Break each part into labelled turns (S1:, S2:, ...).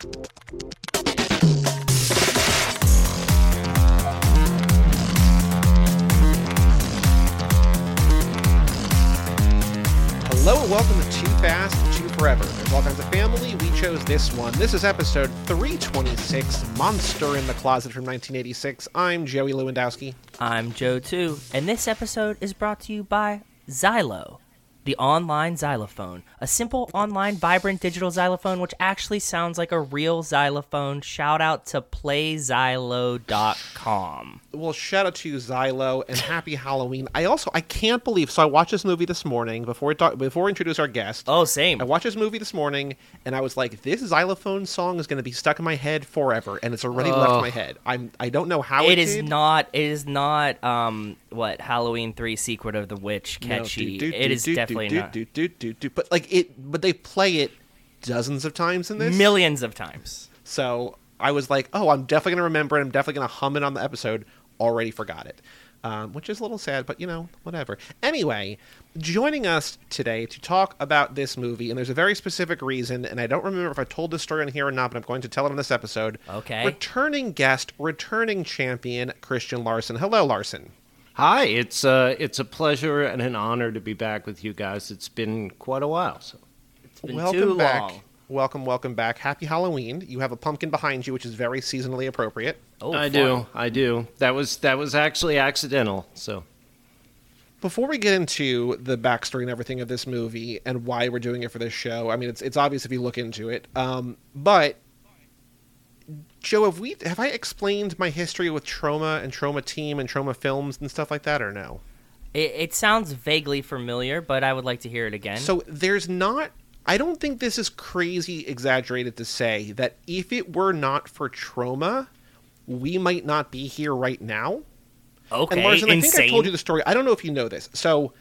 S1: Hello and welcome to Too Fast, Too Forever. There's all kinds of family. We chose this one. This is episode 326, Monster in the Closet from 1986. I'm Joey Lewandowski.
S2: I'm Joe too, and this episode is brought to you by Xylo, the online xylophone. A simple, online, vibrant digital xylophone which actually sounds like a real xylophone. Shout out to playxylo.com.
S1: Well, shout out to you, Xylo, and happy Halloween. I also I can't believe so I watched this movie this morning before we talk, before we introduce our guest.
S2: Oh, same.
S1: I watched this movie this morning and I was like, this xylophone song is going to be stuck in my head forever, and it's already left
S2: Oh.
S1: my head. I'm I don't know how it,
S2: It is
S1: did.
S2: not. It is not. Um, what Halloween Three: Secret of the Witch
S1: No,
S2: catchy.
S1: do, do,
S2: it is
S1: do,
S2: definitely not.
S1: But like it, but they play it dozens of times in this.
S2: Millions of times.
S1: So I was like, oh, I'm definitely gonna remember it. I'm definitely gonna hum it on the episode. Already forgot it, um, which is a little sad, but you know, whatever. Anyway, joining us today to talk about this movie, and there's a very specific reason, and I don't remember if I told this story on here or not, but I'm going to tell it on this episode.
S2: Okay.
S1: Returning guest, returning champion, Christian Larson. Hello, Larson.
S3: Hi, it's uh, it's a pleasure and an honor to be back with you guys. It's been quite a while. So.
S2: It's been
S1: welcome
S2: too
S1: back.
S2: long.
S1: Welcome, welcome back. Happy Halloween. You have a pumpkin behind you, which is very seasonally appropriate.
S2: Oh,
S3: I
S2: fun.
S3: do, I do. That was that was actually accidental. So
S1: Before we get into the backstory and everything of this movie and why we're doing it for this show, I mean, it's it's obvious if you look into it. Um, but Joe, have we have I explained my history with Troma and Troma Team and Troma Films and stuff like that, or no?
S2: It, it sounds vaguely familiar, but I would like to hear it again.
S1: So there's not. I don't think this is crazy exaggerated to say that if it were not for Troma, we might not be here right now.
S2: okay,
S1: And Larson, I think. I told you the story. I don't know if you know this. So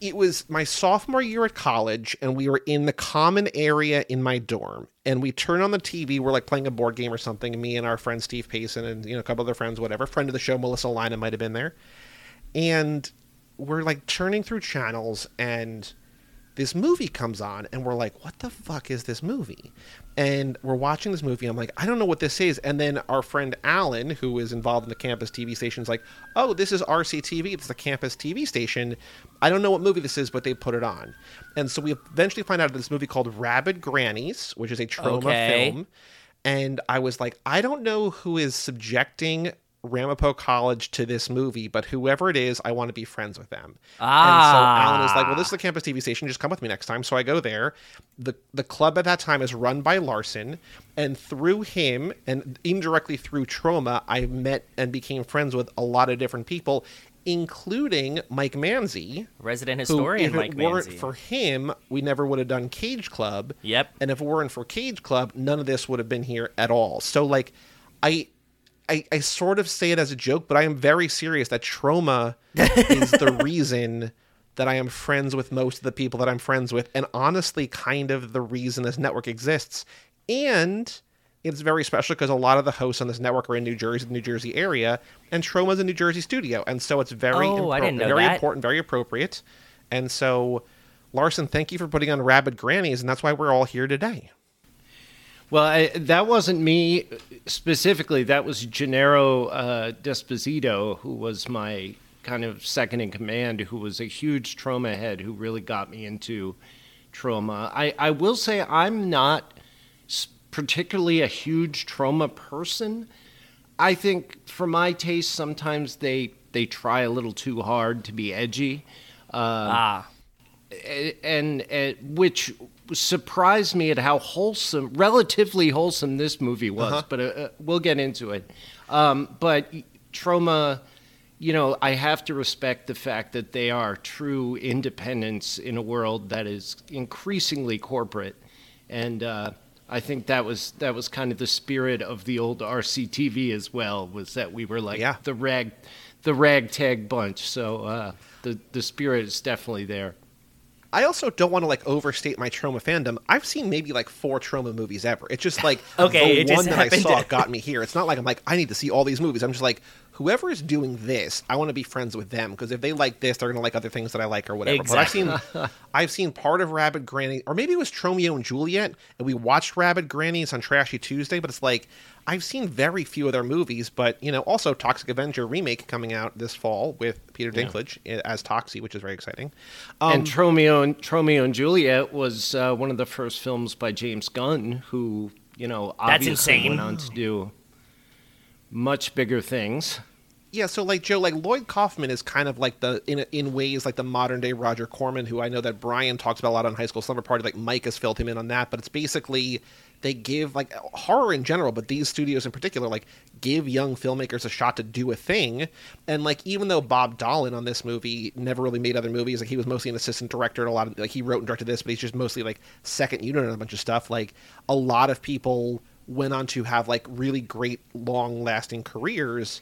S1: it was my sophomore year at college, and we were in the common area in my dorm. And we turn on the TV. We're like playing a board game or something. And me and our friend Steve Payson and you know a couple other friends, whatever. Friend of the show, Melissa Lina, might have been there. And we're like turning through channels, and this movie comes on and we're like what the fuck is this movie and we're watching this movie i'm like i don't know what this is and then our friend alan who is involved in the campus tv station is like oh this is rctv it's the campus tv station i don't know what movie this is but they put it on and so we eventually find out this movie called rabid grannies which is a Troma
S2: Okay.
S1: film and i was like i don't know who is subjecting Ramapo College to this movie, but whoever it is, I want to be friends with them. And so ah. Alan is like, "Well, this is the campus TV station. Just come with me next time." So I go there. the The club at that time is run by Larson, and through him, and indirectly through Troma, I met and became friends with a lot of different people, including Mike Manzi,
S2: Resident
S1: who,
S2: historian
S1: if
S2: Mike
S1: it weren't
S2: Manzi.
S1: for him, we never would have done Cage Club.
S2: Yep.
S1: And if it weren't for Cage Club, none of this would have been here at all. So like, I. I, I sort of say it as a joke, but I am very serious that Troma is the reason that I am friends with most of the people that I'm friends with, and honestly, kind of the reason this network exists. And it's very special because a lot of the hosts on this network are in New Jersey, the New Jersey area, and Troma's a New Jersey studio, and so it's very,
S2: Oh, I didn't know
S1: very
S2: that.
S1: important, very appropriate. And so, Larson, thank you for putting on Rabid Grannies, and that's why we're all here today.
S3: Well, I, that wasn't me specifically. That was Gennaro uh, Desposito, who was my kind of second in command, who was a huge Troma head who really got me into Troma. I, I will say I'm not s- particularly a huge Troma person. I think, for my taste, sometimes they they try a little too hard to be edgy.
S2: ah,
S3: and, and which surprised me at how wholesome, relatively wholesome this movie was. But uh, uh, we'll get into it. Um, but Troma, you know, I have to respect the fact that they are true independents in a world that is increasingly corporate, and uh, I think that was that was kind of the spirit of the old RCTV as well. Was that we were like
S1: Yeah.
S3: the rag, the ragtag bunch. So uh, the the spirit is definitely there.
S1: I also don't want to like overstate my Troma fandom. I've seen maybe like four Troma movies ever. It's just like
S2: Okay,
S1: the one that I saw got me here. It's not like I'm like I need to see all these movies. I'm just like whoever is doing this, I want to be friends with them because if they like this, they're going to like other things that I like or whatever.
S2: Exactly.
S1: But I've seen, I've seen part of Rabid Granny, or maybe it was Tromeo and Juliet, and we watched Rabid Grannies on Trashy Tuesday. But it's like I've seen very few of their movies. But you know, also Toxic Avenger remake coming out this fall with Peter Dinklage i- as Toxie, which is very exciting. Um,
S3: and Tromeo and Tromeo and Juliet was uh, one of the first films by James Gunn, who you know
S2: That's
S3: obviously
S2: insane.
S3: went on to do much bigger things.
S1: Yeah, so like Joe, like Lloyd Kaufman is kind of like the in in ways like the modern day Roger Corman, who I know that Brian talks about a lot on High School Slumber Party. Like Mike has filled him in on that, but it's basically they give like horror in general, but these studios in particular like give young filmmakers a shot to do a thing. And like even though Bob Dahlin on this movie never really made other movies, like he was mostly an assistant director at a lot of like he wrote and directed this, but he's just mostly like second unit on a bunch of stuff. Like a lot of people went on to have like really great long lasting careers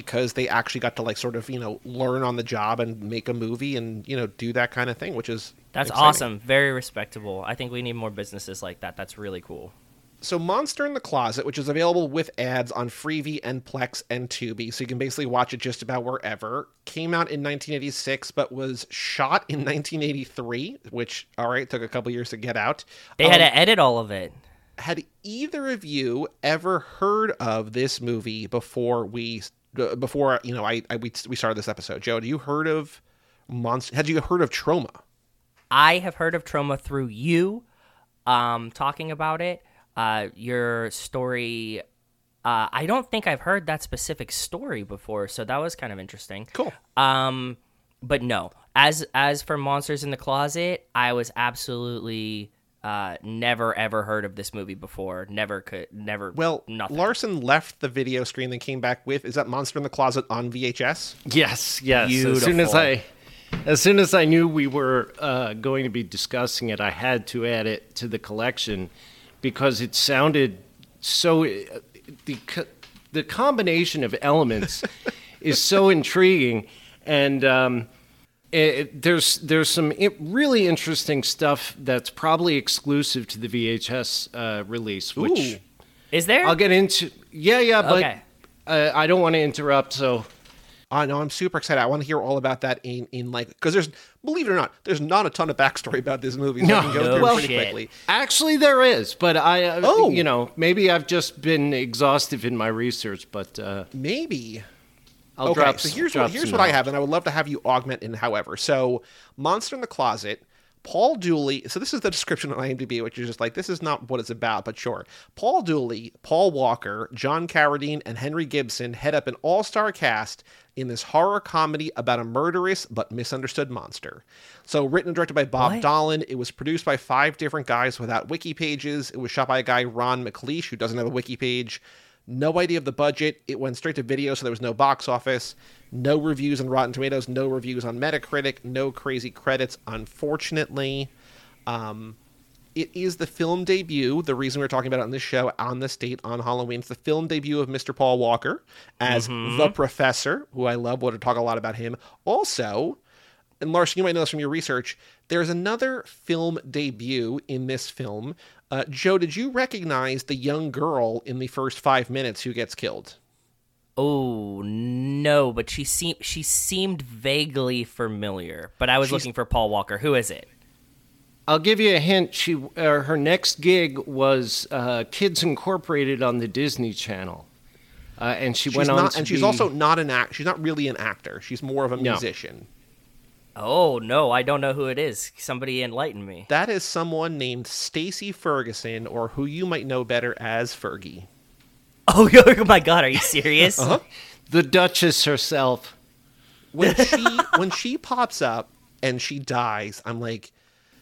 S1: because they actually got to like sort of you know learn on the job and make a movie and you know do that kind of thing which is
S2: That's
S1: exciting.
S2: awesome. Very respectable. I think we need more businesses like that. That's really cool.
S1: so monster in the closet which is available with ads on freevee and plex and tubi so you can basically watch it just about wherever came out in 1986 but was shot in 1983 which all right took a couple years to get out
S2: They had
S1: Um,
S2: to edit all of it.
S1: had either of you ever heard of this movie before we before you know I, I we, we started this episode joe had you heard of monster had you heard of Troma
S2: I have heard of Troma through you um, talking about it. Uh, your story. Uh, I don't think I've heard that specific story before, so that was kind of interesting.
S1: Cool.
S2: Um, but no, as as for Monsters in the Closet, I was absolutely uh, never ever heard of this movie before. Never could, never.
S1: well
S2: nothing.
S1: larson left the video screen and came back with is that monster in the closet on vhs
S3: Yes, yes. As soon as I, as soon as I knew we were uh, going to be discussing it, I had to add it to the collection because it sounded so. uh, The co- the combination of elements is so intriguing, and um, it, there's there's some really interesting stuff that's probably exclusive to the VHS uh, release, which
S1: Ooh.
S2: Is there?
S3: I'll get into. Yeah, yeah, but
S2: Okay.
S3: uh, I don't want to interrupt, so.
S1: uh, know i'm super excited i want to hear all about that in in like because there's believe it or not there's not a ton of backstory about this movie so I
S3: No.
S1: can go
S2: No
S1: through
S2: Well,
S1: pretty
S2: shit.
S1: quickly
S3: Actually, there is, but I, uh,
S1: Oh.
S3: you know, maybe I've just been exhaustive in my research, but uh,
S1: maybe
S3: I'll
S1: okay,
S3: drop.
S1: so here's
S3: drop
S1: what here's what I have, and I would love to have you augment in. However, so Monster in the Closet, Paul Dooley. So this is the description on IMDb, which is just like this is not what it's about, but sure. Paul Dooley, Paul Walker, John Carradine, and Henry Gibson head up an all-star cast in this horror comedy about a murderous but misunderstood monster. So written and directed by Bob
S2: What?
S1: Dahlin, it was produced by five different guys without wiki pages. It was shot by a guy Ron McLeish who doesn't have a wiki page. No idea of the budget. It went straight to video, so there was no box office. No reviews on Rotten Tomatoes. No reviews on Metacritic. No crazy credits, unfortunately. Um, it is the film debut. The reason we're talking about it on this show, on this date, on Halloween, it's the film debut of Mr. Paul Walker as the professor, who I love. We'll talk a lot about him. Also, and Larson, you might know this from your research. There's another film debut in this film. Uh, Joe, did you recognize the young girl in the first five minutes who gets killed?
S2: Oh no, but she seemed she seemed vaguely familiar. But I was
S1: She's-
S2: looking for Paul Walker. Who is it?
S3: I'll give you a hint. She, uh, her next gig was uh, Kids Incorporated on the Disney Channel, uh, and she
S1: She's
S3: went on
S1: not,
S3: to
S1: and she's
S3: be-
S1: also not an act. She's not really an actor. She's more of a
S3: No.
S1: Musician.
S2: Oh no, I don't know who it is. Somebody enlighten me.
S1: That is someone named Stacy Ferguson, or who you might know better as Fergie.
S2: Oh, oh my god, are you serious?
S1: Uh-huh.
S3: the Duchess herself.
S1: when she when she pops up and she dies, I'm like,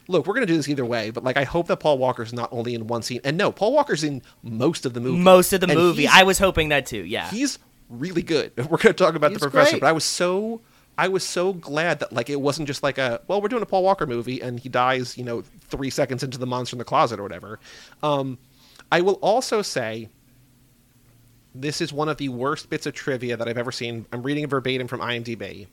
S1: look, we're gonna do this either way, but like I hope that Paul Walker's not only in one scene. And no, Paul Walker's in most of the movie.
S2: Most of the
S1: And
S2: movie. I was hoping that too. Yeah.
S1: he's really good. We're gonna talk about
S3: He's
S1: the professor,
S3: great.
S1: but I was so I was so glad that like it wasn't just like a well, we're doing a Paul Walker movie and he dies, you know, three seconds into the monster in the closet or whatever. Um, I will also say this is one of the worst bits of trivia that I've ever seen. I'm reading verbatim from IMDb.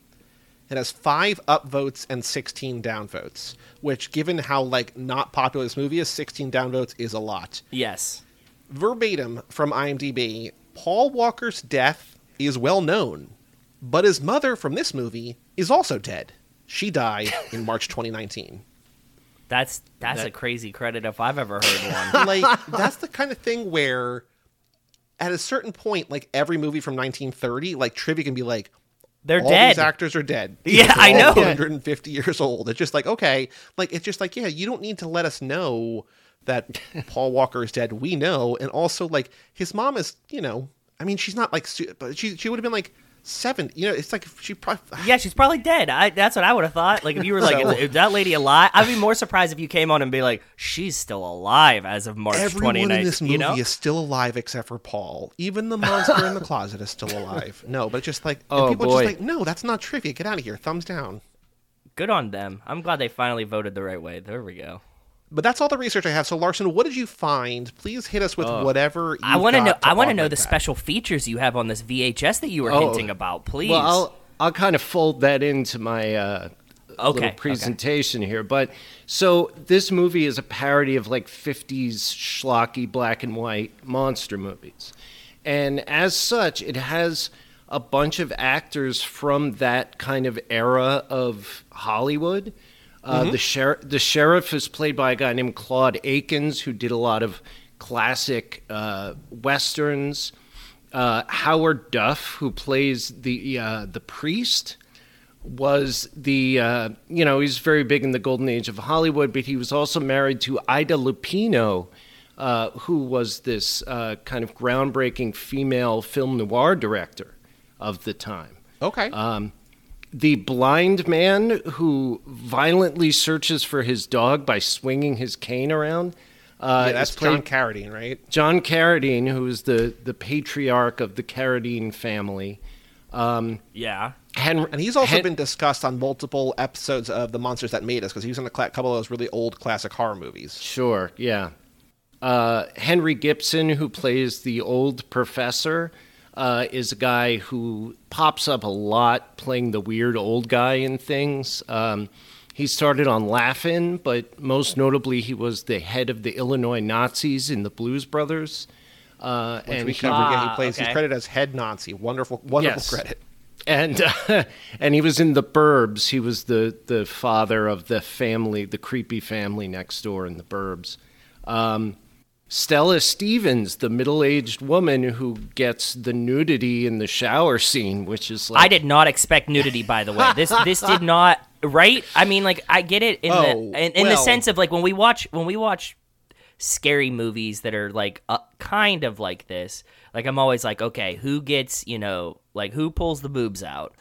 S1: It has five upvotes and 16 downvotes, which, given how like not popular this movie is, 16 downvotes is a lot
S2: Yes.
S1: verbatim from IMDb, Paul Walker's death is well known, but his mother from this movie is also dead. She died in March 2019.
S2: That's that's
S3: That-
S2: a crazy credit if I've ever heard one.
S1: like that's the kind of thing where at a certain point like every movie from 1930 like trivia can be like
S2: They're
S1: all
S2: dead.
S1: these actors are dead
S2: Yeah,
S1: They're
S2: I
S1: all
S2: know.
S1: 150 years old it's just like okay like it's just like yeah you don't need to let us know that paul walker is dead we know and also like his mom is you know i mean she's not like but she she would have been like seven you know it's like she probably
S2: yeah, she's probably dead. I, that's what I would have thought. Like if you were like,
S1: So-
S2: is, is that lady alive? I'd be more surprised if you came on and be like, she's still alive as of March
S1: Everyone
S2: 29th.
S1: in this movie
S2: you know?
S1: is still alive except for Paul. Even the monster in the closet is still alive. No, but just like
S3: Oh,
S1: people
S3: boy.
S1: just like, no, that's not trivia. Get out of here. Thumbs down.
S2: Good on them. I'm glad they finally voted the right way. There we go.
S1: But that's all the research I have. So Larson, what did you find? Please hit us with whatever.
S2: I
S1: want to
S2: know. I want to know the
S1: that.
S2: special features you have on this VHS that you were
S3: Oh.
S2: hinting about. Please.
S3: Well, I'll I'll kind of fold that into my uh,
S2: Okay,
S3: little
S2: okay.
S3: presentation here. But so this movie is a parody of like '50s schlocky black and white monster movies, and as such, it has a bunch of actors from that kind of era of Hollywood. Uh, The sheriff, the sheriff is played by a guy named Claude Akins, who did a lot of classic uh, westerns uh, Howard Duff, who plays the uh, the priest, was the uh, you know he's very big in the golden age of Hollywood, but he was also married to Ida Lupino, uh, who was this uh, kind of groundbreaking female film noir director of the time.
S1: Okay.
S3: Um, the blind man who violently searches for his dog by swinging his cane around. Uh,
S1: yeah, that's
S3: played-
S1: John Carradine, right?
S3: John Carradine, who is the, the patriarch of the Carradine family. Um,
S2: yeah.
S3: Henry,
S1: And he's also
S3: Hen-
S1: been discussed on multiple episodes of The Monsters That Made Us because he was in a cla- couple of those really old classic horror movies.
S3: Sure, yeah. Uh, Henry Gibson, who plays the old professor, uh, is a guy who pops up a lot playing the weird old guy in things. Um, he started on Laugh-In, but most notably, he was the head of the Illinois Nazis in the Blues Brothers. Uh,
S1: Which
S3: and
S1: we
S3: he-
S1: covered. yeah,
S2: Ah,
S1: he plays.
S2: okay.
S1: He's credited as head Nazi. Wonderful, wonderful
S3: Yes.
S1: credit.
S3: and uh, and he was in the Burbs. He was the the father of the family, the creepy family next door in the Burbs. Um, Stella Stevens, the middle-aged woman who gets the nudity in the shower scene, which is like
S2: I did not expect nudity. By the way, this this did not right. I mean, like I get it in
S1: Oh,
S2: the in, in the sense of like when we watch when we watch scary movies that are like uh, kind of like this. Like I'm always like, okay, who gets you know like who pulls the boobs out?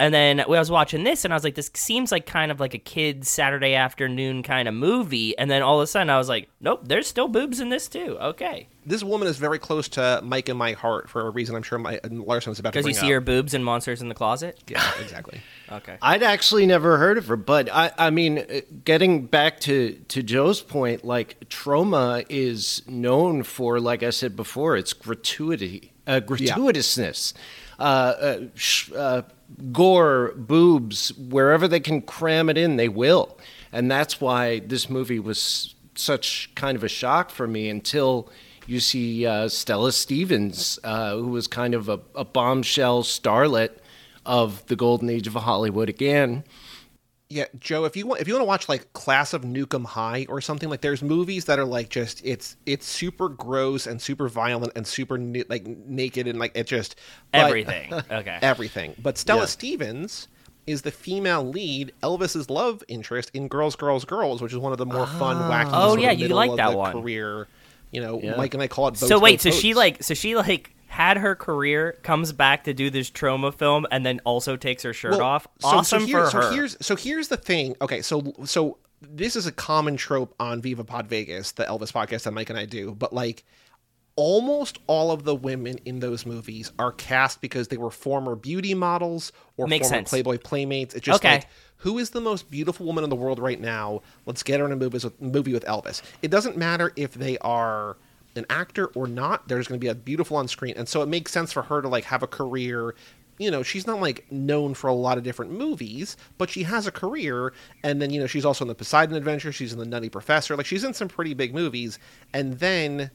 S2: And then I was watching this, and I was like, "This seems like kind of like a kid's Saturday afternoon kind of movie." And then all of a sudden, I was like, "Nope, there's still boobs in this too." Okay,
S1: This woman is very close to Mike and my heart for a reason I'm sure my, Larson is about to
S2: because you see
S1: up.
S2: her boobs and monsters in the closet.
S1: Yeah, exactly.
S2: Okay,
S3: I'd actually never heard of her, but I, I mean, uh, getting back to, to Joe's point, like Troma is known for, like I said before, its gratuity, uh, gratuitousness, uh, uh, sh- uh, gore, boobs, wherever they can cram it in, they will, and that's why this movie was such kind of a shock for me until. You see uh, Stella Stevens, uh, who was kind of a, a bombshell starlet of the golden age of Hollywood again.
S1: Yeah, Joe, if you want if you want to watch like Class of Nuke 'Em High or something like there's movies that are like just it's it's super gross and super violent and super nu- like naked and like it just but-
S2: everything. Okay,
S1: everything. But Stella
S3: Yeah.
S1: Stevens is the female lead, Elvis's love interest in Girls, Girls, Girls, which is one of the more fun, ah. wacky.
S2: Oh,
S1: sort of
S2: yeah, you
S1: middle
S2: like that one.
S1: Career, you know,
S3: Yeah.
S1: Mike and I call it. Boats,
S2: so wait,
S1: Boats,
S2: so she like, so she like had her career, comes back to do this Troma film, and then also takes her shirt
S1: Well,
S2: off.
S1: so-
S2: awesome
S1: so here-
S2: for
S1: so here's so here's the thing. Okay, so so this is a common trope on Viva Pod Vegas, the Elvis podcast that Mike and I do, but like almost all of the women in those movies are cast because they were former beauty models or
S2: Makes
S1: former
S2: sense.
S1: Playboy playmates. It's just
S2: Okay.
S1: like who is the most beautiful woman in the world right now? Let's get her in a movie with, movie with Elvis. It doesn't matter if they are an actor or not. There's going to be a beautiful on screen, and so it makes sense for her to like have a career. You know, she's not like known for a lot of different movies, but she has a career. And then you know, she's also in the Poseidon Adventure. She's in the Nutty Professor. Like she's in some pretty big movies. And then,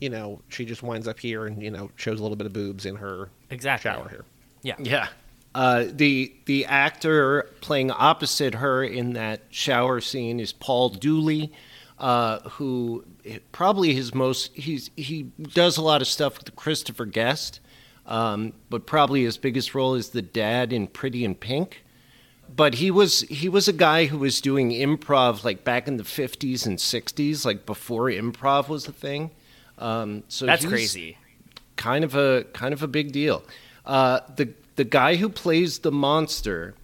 S1: you know, she just winds up here and you know shows a little bit of boobs in her
S2: Exactly.
S1: shower here.
S2: Yeah.
S3: Yeah. Uh, the the actor playing opposite her in that shower scene is Paul Dooley, uh, who probably his most he's he does a lot of stuff with Christopher Guest, um, but probably his biggest role is the dad in Pretty in Pink. But he was he was a guy who was doing improv like back in the fifties and sixties, like before improv was a thing. Um, so
S2: That's crazy.
S3: kind of a kind of a big deal. Uh, the the guy who plays the monster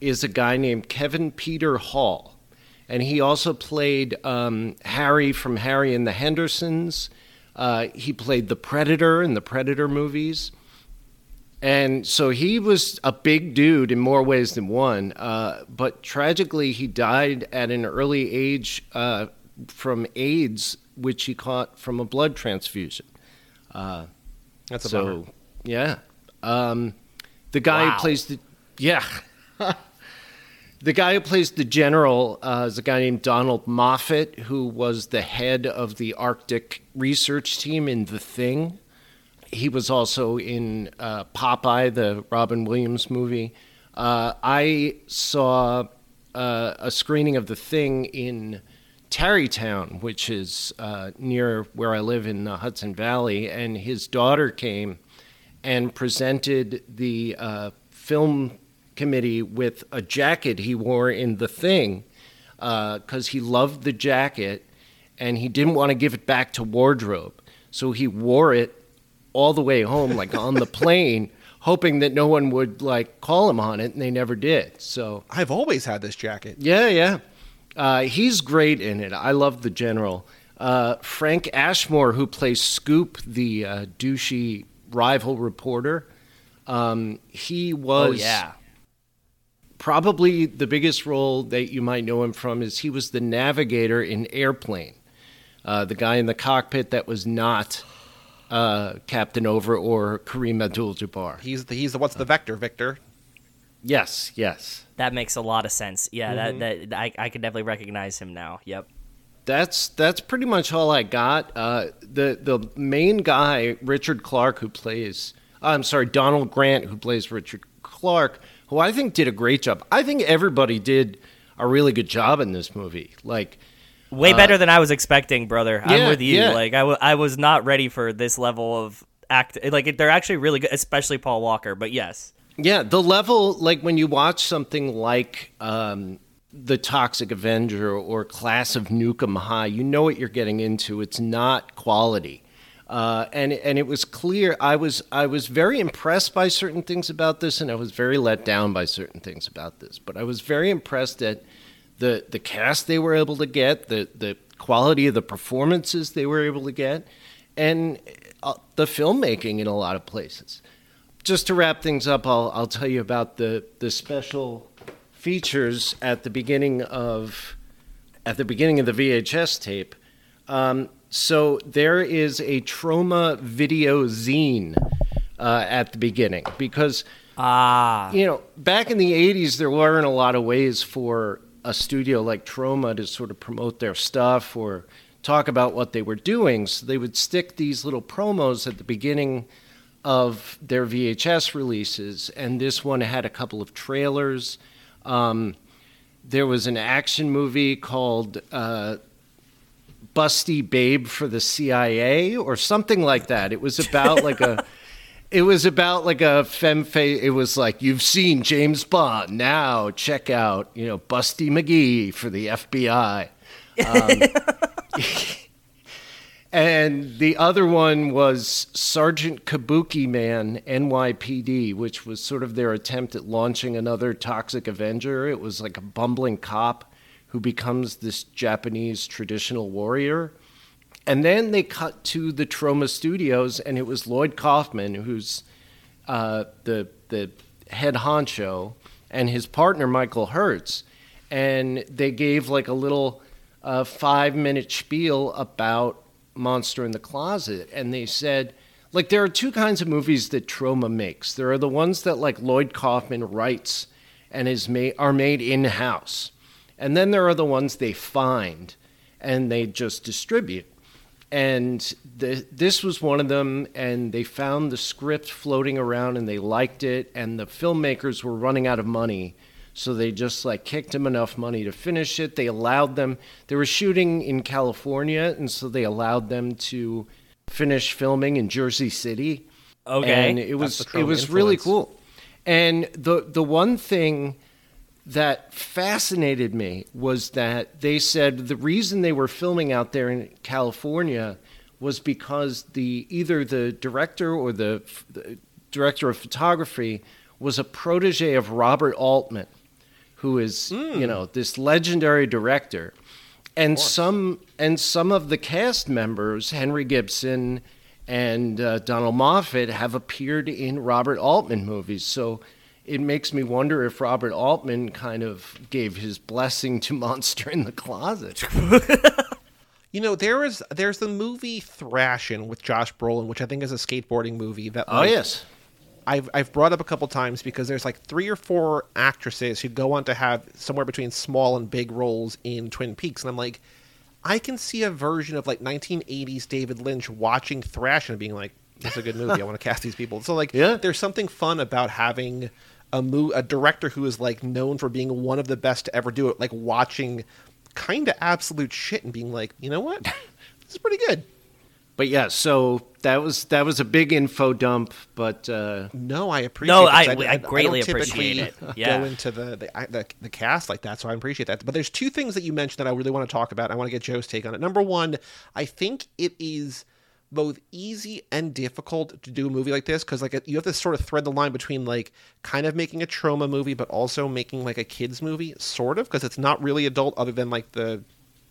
S3: is a guy named Kevin Peter Hall, and he also played um, Harry from Harry and the Hendersons. Uh, he played the Predator in the Predator movies. And so he was a big dude in more ways than one. Uh, but tragically, he died at an early age uh, from AIDS, which he caught from a blood transfusion. Uh,
S1: That's a
S3: so, yeah. Um, the guy
S2: Wow.
S3: who plays the yeah, the guy who plays the general uh, is a guy named Donald Moffat, who was the head of the Arctic research team in The Thing. He was also in uh, Popeye, the Robin Williams movie. Uh, I saw uh, a screening of The Thing in Tarrytown, which is uh, near where I live in the Hudson Valley, and his daughter came and presented the uh, film committee with a jacket he wore in The Thing because he loved the jacket and he didn't want to give it back to wardrobe. So he wore it all the way home, like on the plane, hoping that no one would like call him on it, and they never did. So
S1: I've always had this jacket.
S3: yeah, yeah. Uh, he's great in it. I love the general. Uh, Frank Ashmore, who plays Scoop, the uh, douchey rival reporter, um, he was
S2: Oh yeah.
S3: Probably the biggest role that you might know him from is he was the navigator in Airplane, uh, the guy in the cockpit that was not uh, Captain Oveur or Kareem Abdul-Jabbar.
S1: He's the he's the what's the vector, Victor?
S3: Yes, yes.
S2: That makes a lot of sense. Yeah, that that I I can definitely recognize him now. Yep.
S3: That's that's pretty much all I got. Uh, the the main guy, Richard Clark, who plays I'm sorry, Donald Grant, who plays Richard Clark, who I think did a great job. I think everybody did a really good job in this movie. Like,
S2: Way better than I was expecting, brother. I'm with you.
S3: yeah.
S2: Like I, w- I was not ready for this level of act. Like they're actually really good, especially Paul Walker. But yes,
S3: yeah, the level, like when you watch something like um, the Toxic Avenger or Class of Nuke 'Em High, you know what you're getting into. It's not quality. Uh, and and it was clear. I was I was very impressed by certain things about this, and I was very let down by certain things about this. But I was very impressed at the the cast they were able to get, the the quality of the performances they were able to get, and uh, the filmmaking in a lot of places. Just to wrap things up, I'll I'll tell you about the the special features at the beginning of at the beginning of the VHS tape. Um, so there is a Troma video zine uh, at the beginning because
S2: ah,
S3: you know, back in the 80s, there weren't a lot of ways for a studio like Troma to sort of promote their stuff or talk about what they were doing. So they would stick these little promos at the beginning of their VHS releases. And this one had a couple of trailers. Um, there was an action movie called uh, Busty Babe for the CIA or something like that. It was about like a. It was about like a femme fa- It was like you've seen James Bond. Now check out, you know, Busty McGee for the FBI. Um, and the other one was Sergeant Kabuki Man NYPD, which was sort of their attempt at launching another Toxic Avenger. It was like a bumbling cop who becomes this Japanese traditional warrior. And then they cut to the Troma Studios, and it was Lloyd Kaufman, who's uh, the the head honcho, and his partner Michael Herz, and they gave like a little uh, five minute spiel about Monster in the Closet, and they said. Like there are two kinds of movies that Troma makes. There are the ones that like Lloyd Kaufman writes and is are made in house, and then there are the ones they find and they just distribute. and the, this was one of them. And they found the script floating around, and they liked it. And the filmmakers were running out of money, so they just like kicked them enough money to finish it. They allowed them. They were shooting in California, and so they allowed them to finish filming in Jersey City.
S2: Okay.
S3: and it was it was really cool. And the the one thing that fascinated me was that they said the reason they were filming out there in California was because the either the director or the, the director of photography was a protege of Robert Altman, who is you know this legendary director, and some and some of the cast members, Henry Gibson and uh, Donald Moffat, have appeared in Robert Altman movies. So it makes me wonder if Robert Altman kind of gave his blessing to Monster in the Closet.
S1: You know, there is there's the movie Thrashin' with Josh Brolin, which I think is a skateboarding movie that
S3: Oh yes.
S1: I've I've brought up a couple times because there's like three or four actresses who go on to have somewhere between small and big roles in Twin Peaks, and I'm like, I can see a version of like 1980s David Lynch watching Thrashin' being like, "That's a good movie. I want to cast these people." So like,
S3: Yeah.
S1: there's something fun about having a mo- a director who is like known for being one of the best to ever do it, like watching kind of absolute shit and being like, you know what, this is pretty good.
S3: But yeah, so that was that was a big info dump, but uh,
S1: No, I appreciate. It.
S2: No,
S1: it, 'cause
S2: I- I
S1: don't
S2: greatly
S1: typically
S2: appreciate it. Yeah.
S1: Go into the the, the the cast like that, so I appreciate that. But there's two things that you mentioned that I really want to talk about. I want to get Joe's take on it. Number one, I think it is both easy and difficult to do a movie like this because like you have to sort of thread the line between like kind of making a Troma movie but also making like a kids movie sort of because it's not really adult other than like the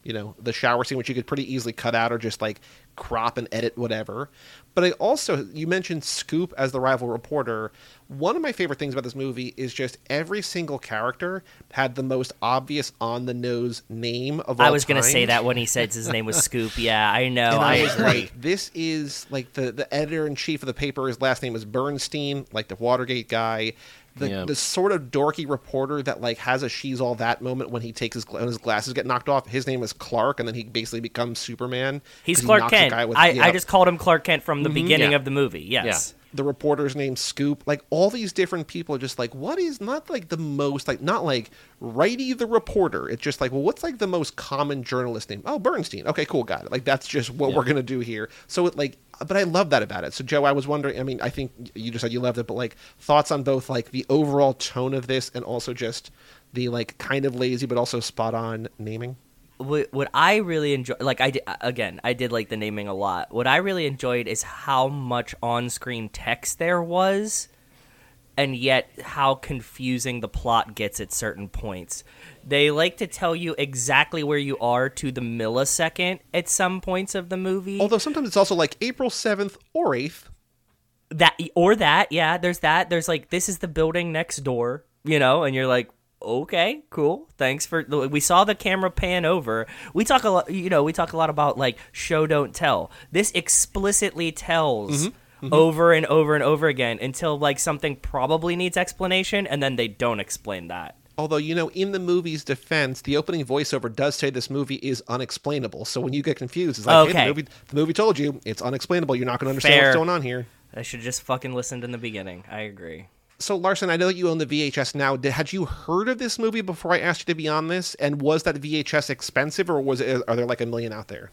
S1: you know the shower scene which you could pretty easily cut out or just like crop and edit whatever but i also you mentioned scoop as the rival reporter one of my favorite things about this movie is just every single character had the most obvious on the nose name of all
S2: I was gonna say that when he said his name was Scoop. Yeah, I know.
S1: And
S2: I
S1: I was like, this is like the the editor in chief of the paper. His last name is Bernstein, like the Watergate guy. The,
S3: Yeah.
S1: the sort of dorky reporter that like has a she's all that moment when he takes his when his glasses get knocked off. His name is Clark, and then he basically becomes Superman.
S2: He's Clark
S1: knocks a
S2: Kent.
S1: with-
S2: I,
S1: yeah.
S2: I just called him Clark Kent from the mm-hmm. beginning
S3: Yeah.
S2: of the movie. Yes.
S1: The reporter's name Scoop. Like all these different people are just like, what is not like the most like not like Righty the reporter. It's just like, well, what's like the most common journalist name? Oh, Bernstein. Okay, cool, got it. Like that's just what we're gonna do here. So it like, but I love that about it. So Joe, I was wondering. I mean, I think you just said you loved it, but like thoughts on both like the overall tone of this and also just the like kind of lazy but also spot on naming.
S2: What, what I really enjoy, like I did, again, I did like the naming a lot. What I really enjoyed is how much on-screen text there was, and yet how confusing the plot gets at certain points. They like to tell you exactly where you are to the millisecond at some points of the movie.
S1: Although sometimes it's also like April seventh or eighth.
S2: that or that, yeah. There's that. There's like this is the building next door, you know, and you're like. Okay, cool. Thanks for. We saw the camera pan over. We talk a lot, you know. We talk a lot about like show don't tell. This explicitly tells mm-hmm. Mm-hmm. over and over and over again until like something probably needs explanation, and then they don't explain that.
S1: Although, you know, in the movie's defense, the opening voiceover does say this movie is unexplainable. So when you get confused, it's like, hey,
S2: Okay.
S1: the movie, the movie told you it's unexplainable. You're not going to understand
S2: Fair.
S1: what's going on here.
S2: I should just fucking listened in the beginning. I agree.
S1: So, Larson, I know that you own the VHS now. Did, had you heard of this movie before I asked you to be on this? And was that VHS expensive, or was it? Are there like a million out there?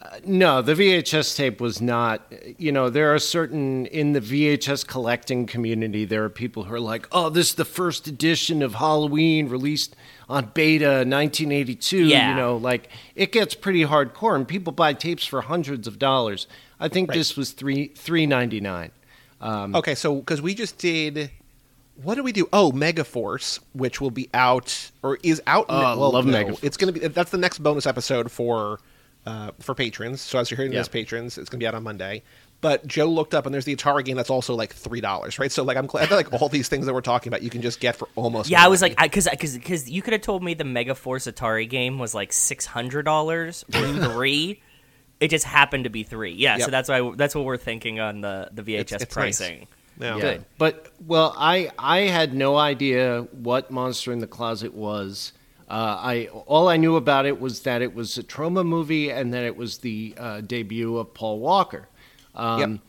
S3: Uh, no, the VHS tape was not. Uh, you know, there are certain in the VHS collecting community. There are people who are like, "Oh, this is the first edition of Halloween released on beta 1982."
S2: Yeah.
S3: You know, like it gets pretty hardcore, and people buy tapes for hundreds of dollars. I think this was three three ninety nine. Um,
S1: Okay, so because we just did. What did we do? Oh, Megaforce, which will be out or is out.
S3: Oh, I love Megaforce.
S1: It's to be. That's the next bonus episode for uh, for patrons. So as you're hearing
S3: Yeah.
S1: this, patrons, it's going to be out on Monday. But Joe looked up, and there's the Atari game that's also like three dollars, right? So like I'm glad that like all these things that we're talking about, you can just get for almost.
S2: Yeah,
S1: no
S2: I was like, because because because you could have told me the Mega Force Atari game was like six hundred dollars or three. It just happened to be three. Yeah, so that's why that's what we're thinking on the the VHS
S1: It's- it's nice.
S2: pricing.
S1: Yeah.
S3: Yeah.
S2: Good.
S3: But well, I I had no idea what Monster in the Closet was Uh, I all I knew about it was that it was a Troma movie and that it was the uh, debut of Paul Walker. Um,
S1: Yep.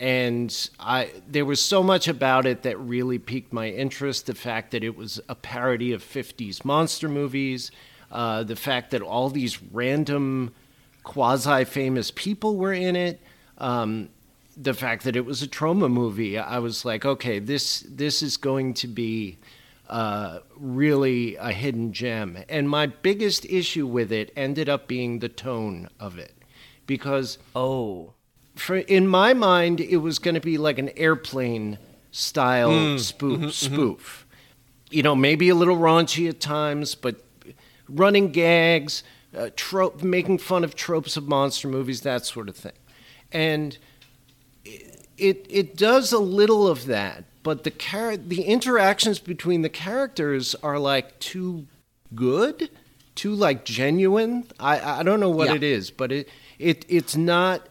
S3: And I there was so much about it that really piqued my interest. The fact that it was a parody of '50s monster movies, uh, the fact that all these random quasi-famous people were in it. Um, the fact that it was a Troma movie, I was like, okay, this this is going to be uh, really a hidden gem. And my biggest issue with it ended up being the tone of it, because
S2: Oh.
S3: for in my mind, it was going to be like an airplane style spoof. spoof. You know, maybe a little raunchy at times, but running gags, uh, trope, making fun of tropes of monster movies, that sort of thing. And it it does a little of that, but the char- the interactions between the characters are like too good, too like genuine. I I don't know what
S1: Yeah.
S3: it is, but it it it's not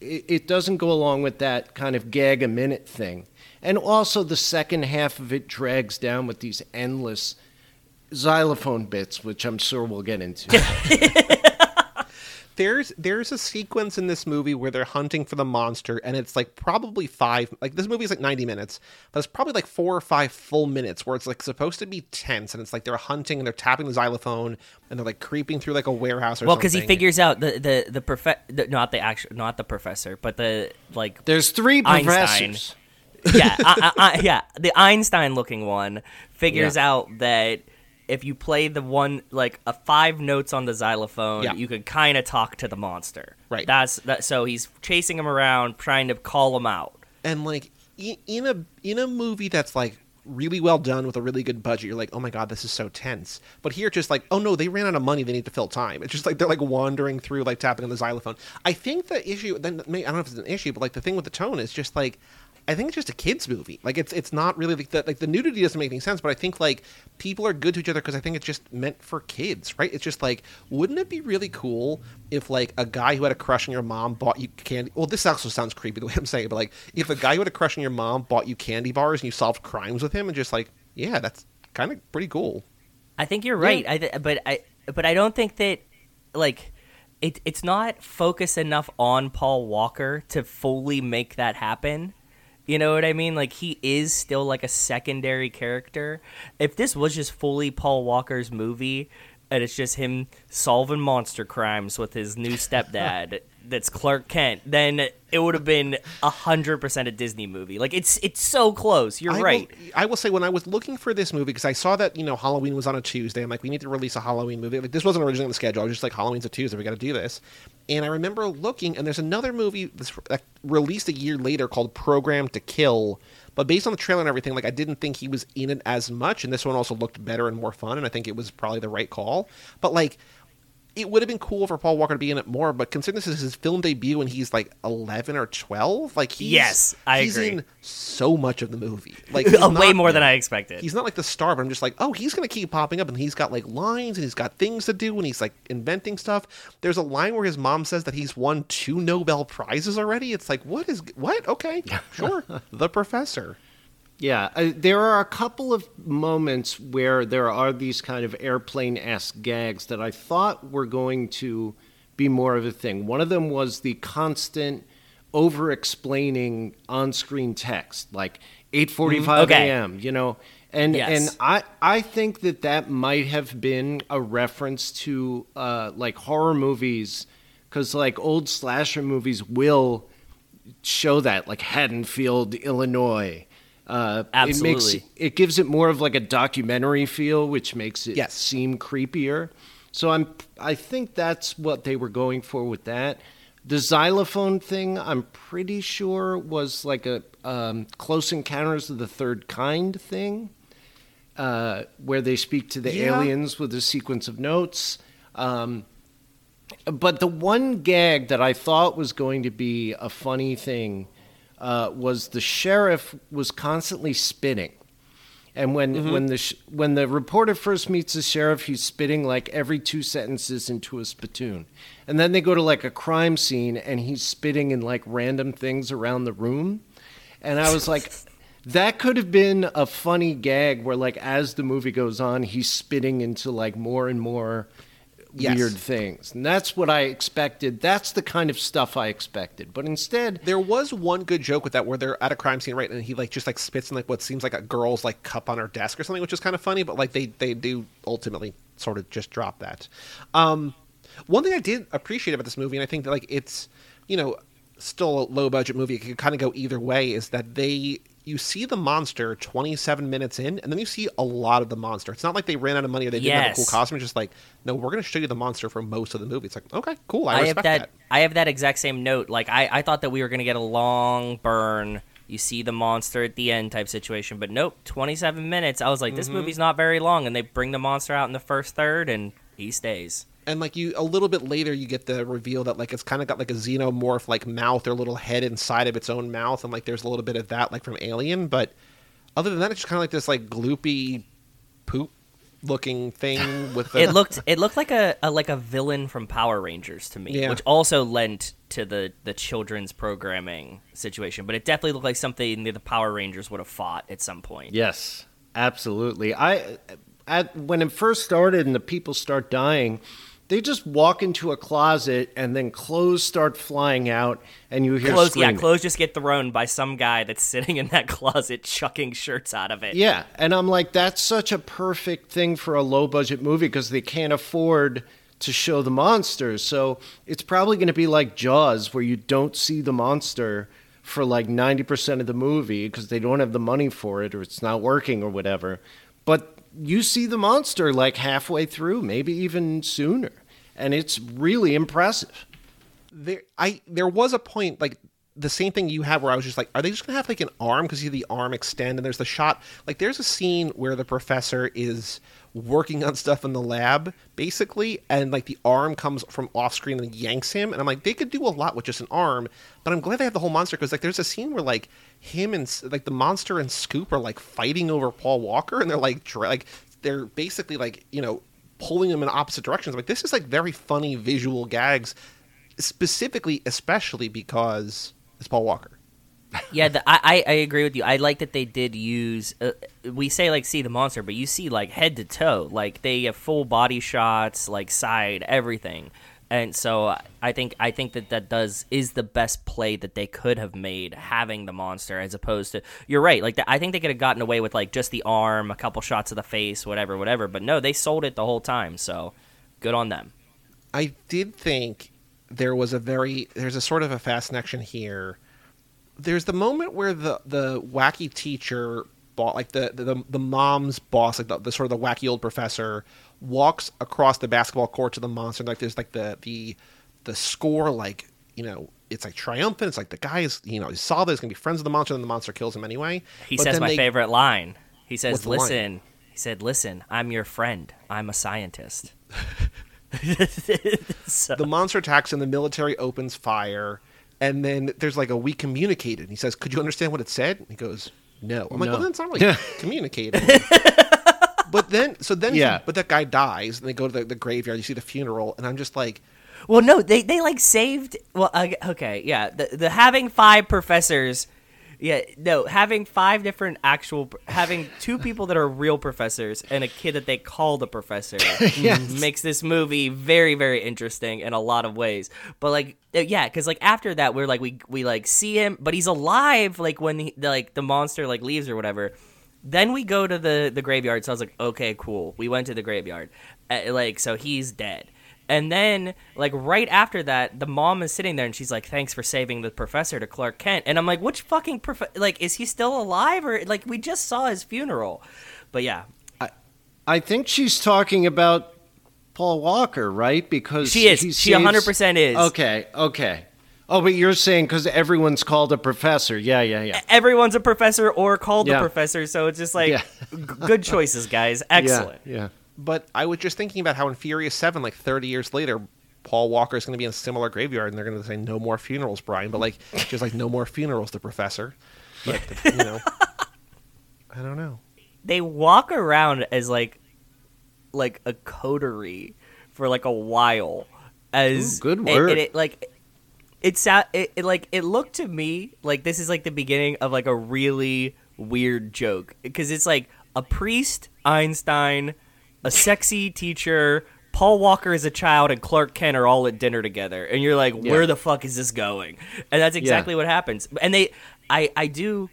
S3: it it doesn't go along with that kind of gag a minute thing. And also the second half of it drags down with these endless xylophone bits, which I'm sure we'll get into.
S1: there's there's a sequence in this movie where they're hunting for the monster and it's like probably five like this movie is like 90 minutes but it's probably like four or five full minutes where it's like supposed to be tense and it's like they're hunting and they're tapping the xylophone and they're like creeping through like a warehouse or something.
S2: Well, because he figures out the the the, profe- the not the actual not the professor, but the like
S3: There's three
S2: Einstein.
S3: professors.
S2: yeah, I, I, I- yeah, the Einstein looking one figures
S3: Yeah.
S2: out that if you play the one like a five notes on the xylophone,
S1: Yeah.
S2: you could kind of talk to the monster.
S1: Right.
S2: That's that. So he's chasing him around, trying to call him out.
S1: and like in a in a movie that's like really well done with a really good budget you're like oh my god this is so tense but here just like oh no they ran out of money they need to fill time it's just like they're like wandering through like tapping on the xylophone i think the issue then i don't know if it's an issue but like the thing with the tone is just like I think it's just a kids movie. Like it's it's not really like the like the nudity doesn't make any sense. But I think like people are good to each other because I think it's just meant for kids, right? It's just like wouldn't it be really cool if like a guy who had a crush on your mom bought you candy? Well, this also sounds creepy the way I'm saying, it, but like if a guy who had a crush on your mom bought you candy bars and you solved crimes with him, and just like yeah, that's kind of pretty cool.
S2: I think you're right. I th- but I but I don't think that like it it's not focused enough on Paul Walker to fully make that happen. You know what I mean? Like he is still like a secondary character. If this was just fully Paul Walker's movie and it's just him solving monster crimes with his new stepdad that's Clark Kent, then it would have been a hundred percent a Disney movie. Like it's it's so close. You're
S1: I
S2: right.
S1: Will, I will say when I was looking for this movie because I saw that you know Halloween was on a Tuesday. I'm like, we need to release a Halloween movie. Like this wasn't originally on the schedule. I was just like, Halloween's a Tuesday. We got to do this. And I remember looking, and there's another movie that's that released a year later called Program to Kill. But based on the trailer and everything, like I didn't think he was in it as much. And this one also looked better and more fun. And I think it was probably the right call. But like it would have been cool for Paul Walker to be in it more, but considering this is his film debut and he's like eleven or twelve, like he's
S2: Yes, I
S1: he's
S2: agree.
S1: in so much of the movie, like he's
S2: way more than I expected.
S1: He's not like the star, but I'm just like, oh, he's gonna keep popping up, and he's got like lines, and he's got things to do, and he's like inventing stuff. There's a line where his mom says that he's won two Nobel prizes already. It's like, what is what? Okay, sure, the professor.
S3: Yeah, uh, there are a couple of moments where there are these kind of airplane esque gags that I thought were going to be more of a thing. One of them was the constant over explaining on screen text, like 8:45
S2: Okay.
S3: a.m., you know. And
S2: Yes.
S3: and I I think that that might have been a reference to uh, like horror movies cuz like old slasher movies will show that like Haddonfield, Illinois. Uh, It, makes, it gives it more of like a documentary feel, which makes it
S1: Yes.
S3: seem creepier. So I'm I think that's what they were going for with that. The xylophone thing, I'm pretty sure was like a um, Close Encounters of the Third Kind thing, uh, where they speak to the
S1: Yeah.
S3: aliens with a sequence of notes. Um, but the one gag that I thought was going to be a funny thing uh, was the sheriff was constantly spitting. And when when the sh- when the reporter first meets the sheriff, he's spitting like every two sentences into a spittoon, and then they go to like a crime scene, and he's spitting in like random things around the room, and I was like, That could have been a funny gag where, like, as the movie goes on, he's spitting into like more and more
S1: Yes.
S3: weird things, and that's what I expected. That's the kind of stuff I expected. But instead,
S1: There was one good joke with that where they're at a crime scene, right, and he like just like spits in like what seems like a girl's like cup on her desk or something, which is kind of funny. But like they they do ultimately sort of just drop that. Um, one thing I did appreciate about this movie, and I think that like it's you know still a low budget movie, it could kind of go either way, is that they you see the monster 27 minutes in and then you see a lot of the monster it's not like they ran out of money or they didn't have a cool costume it's just like no we're going to show you the monster for most of the movie it's like okay cool i,
S2: I have that,
S1: that.
S2: I have that exact same note. Like I, I thought that we were gonna get a long burn. You see the monster at the end type situation, but nope. Twenty seven minutes. I was like, this
S1: Mm-hmm.
S2: movie's not very long, and they bring the monster out in the first third, and he stays.
S1: And like you a little bit later you get the reveal that like it's kind of got like a xenomorph like mouth or little head inside of its own mouth and like there's a little bit of that like from alien but other than that it's just kind of like this like gloopy poop looking thing with the
S2: It looked, it looked like a, a like a villain from Power Rangers to me,
S1: Yeah.
S2: which also lent to the the children's programming situation. But it definitely looked like something that the Power Rangers would have fought at some point.
S3: Yes, absolutely. I at when it first started and the people start dying, they just walk into a closet and then clothes start flying out and you hear
S2: Clothes, yeah, clothes just get thrown by some guy that's sitting in that closet chucking shirts out of it.
S3: Yeah, and I'm like, that's such a perfect thing for a low budget movie because they can't afford to show the monsters. So it's probably going to be like Jaws, where you don't see the monster for like 90% of the movie because they don't have the money for it or it's not working or whatever. But you see the monster like halfway through, maybe even sooner. And it's really impressive.
S1: there i there was a point like the same thing you have where i was just like are they just gonna have like an arm because you see the arm extend and there's the shot like there's a scene where the professor is working on stuff in the lab basically and like the arm comes from off screen and yanks him and i'm like they could do a lot with just an arm but i'm glad they have the whole monster because like there's a scene where like him and like the monster and scoop are like fighting over paul walker and they're like dra- like they're basically like you know pulling them in opposite directions like this is like very funny visual gags specifically, especially because it's Paul Walker.
S2: Yeah, the, I, I agree with you. I like that they did use. Uh, we say like see the monster, but you see like head to toe. Like they have full body shots, like side everything. And so I think I think that that does is the best play that they could have made having the monster as opposed to you're right like the, I think they could have gotten away with like just the arm a couple shots of the face whatever whatever but no they sold it the whole time so good on them
S1: I did think there was a very there's a sort of a fast connection here. There's the moment where the the wacky teacher bought like the the, the mom's boss like the, the sort of the wacky old professor walks across the basketball court to the monster and like there's like the the the score like you know it's like triumphant it's like the guy is you know he saw this gonna be friends with the monster and the monster kills him anyway
S2: He
S1: But
S2: says my
S1: they-
S2: favorite line. He says,
S1: the line?
S2: "Listen." He said, "Listen, I'm your friend. I'm a scientist." so,
S1: the monster attacks and the military opens fire and then there's like a we communicated and he says could you understand what it said and he goes no i'm like
S3: No.
S1: well that's not really communicating. but then so then
S3: Yeah.
S1: but that guy dies and they go to the, the graveyard you see the funeral and i'm just like
S2: well, no, they they like saved. Well, uh, okay, yeah. The the having five professors. Yeah, no, having five different actual, having two people that are real professors and a kid that they call the professor makes this movie very, very interesting in a lot of ways. But like, uh, yeah, because like after that, we're like we we like see him, but he's alive. Like when he, like the monster like leaves or whatever. Then we go to the the graveyard. So I was like, okay, cool. We went to the graveyard. Uh, like, so he's dead. And then, like right after that, the mom is sitting there and she's like, "Thanks for saving the professor to Clark Kent." And I'm like, "Which fucking prof- like is he still alive or like we just saw his funeral?" But yeah,
S3: I think she's talking about Paul Walker, right? Because
S2: She is. She
S3: saves-
S2: 100% is.
S3: Okay, okay. Oh, but you're saying because everyone's called a professor. Yeah, yeah, yeah.
S2: everyone's a professor or called
S3: Yeah.
S2: the professor, so it's just like
S3: Yeah.
S2: good choices, guys. Excellent.
S3: Yeah, yeah.
S1: But i was just thinking about how in furious 7 like 30 years later paul walker is going to be in a similar graveyard and they're going to say no more funerals brian but like just like no more funerals the professor but you know i don't know
S2: They walk around as like like a coterie for like a while as
S3: Ooh, good word.
S2: and it, like it, sou- it, it like it looked to me like this is like the beginning of like a really weird joke because it's like a priest, Einstein, a sexy teacher, Paul Walker as a child, and Clark Kent are all at dinner together, and you're like, where
S3: Yeah.
S2: the fuck is this going? And that's exactly what happens. And they, I, I do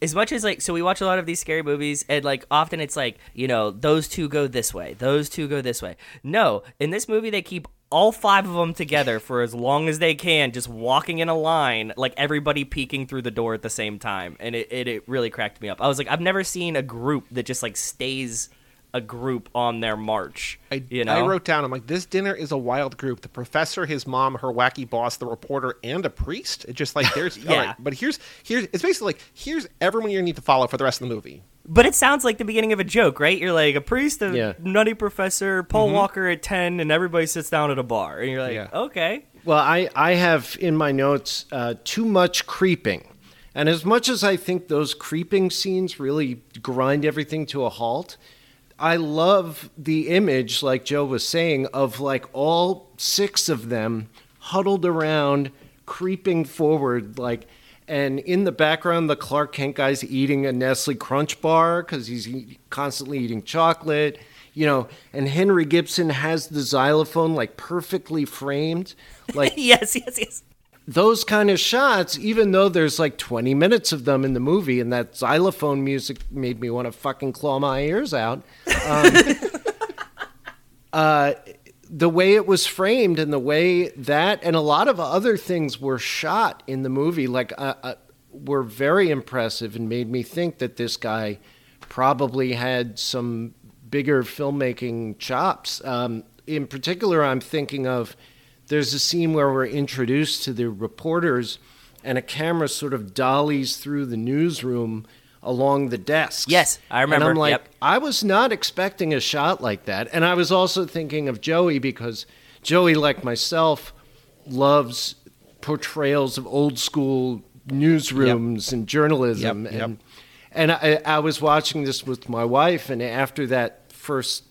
S2: as much as like so we watch a lot of these scary movies and like often it's like you know those two go this way those two go this way no in this movie they keep all five of them together for as long as they can just walking in a line like everybody peeking through the door at the same time and it, it, it really cracked me up i was like i've never seen a group that just like stays a group on their march
S1: I,
S2: you know
S1: I wrote down, I'm like, this dinner is a wild group. The professor, his mom, her wacky boss, the reporter, and a priest. It's just like there's
S2: Yeah.
S1: right, but here's here's it's basically like here's everyone you need to follow for the rest of the movie.
S2: But it sounds like the beginning of a joke, right? You're like a priest, a
S3: Yeah.
S2: nutty professor, Paul Walker at 10, and everybody sits down at a bar. And you're like,
S1: Yeah.
S2: okay.
S3: Well, I, I have in my notes uh, too much creeping. And as much as I think those creeping scenes really grind everything to a halt, I love the image, like Joe was saying, of like all six of them huddled around, creeping forward, like. And in the background, the Clark Kent guy's eating a Nestle Crunch bar because he's constantly eating chocolate, you know. And Henry Gibson has the xylophone like perfectly framed, like
S2: yes, yes, yes.
S3: Those kind of shots, even though there's like 20 minutes of them in the movie, and that xylophone music made me want to fucking claw my ears out. Um, uh, the way it was framed and the way that and a lot of other things were shot in the movie, like uh, uh, were very impressive and made me think that this guy probably had some bigger filmmaking chops. Um, in particular, I'm thinking of there's a scene where we're introduced to the reporters, and a camera sort of dollies through the newsroom along the desks.
S2: Yes, I remember.
S3: And I'm like,
S2: Yep.
S3: I was not expecting a shot like that, and I was also thinking of Joey because Joey, like myself, loves portrayals of old school newsrooms and journalism,
S1: Yep, yep.
S3: and and I, I was watching this with my wife, and after that first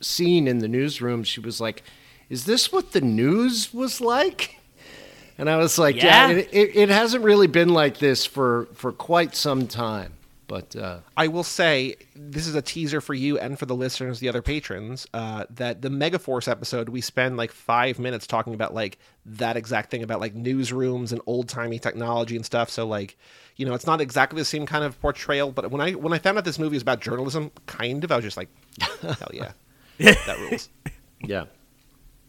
S3: scene in the newsroom, she was like, "Is this what the news was like?" And I was like, "Yeah,
S2: Yeah.
S3: it, it, it hasn't really been like this for for quite some time." But uh,
S1: I will say this is a teaser for you and for the listeners, the other patrons, uh, that the Megaforce episode we spend like five minutes talking about like that exact thing about like newsrooms and old timey technology and stuff. So like, you know, it's not exactly the same kind of portrayal. But when I when I found out this movie is about journalism, kind of, I was just like, hell yeah, that rules.
S3: yeah.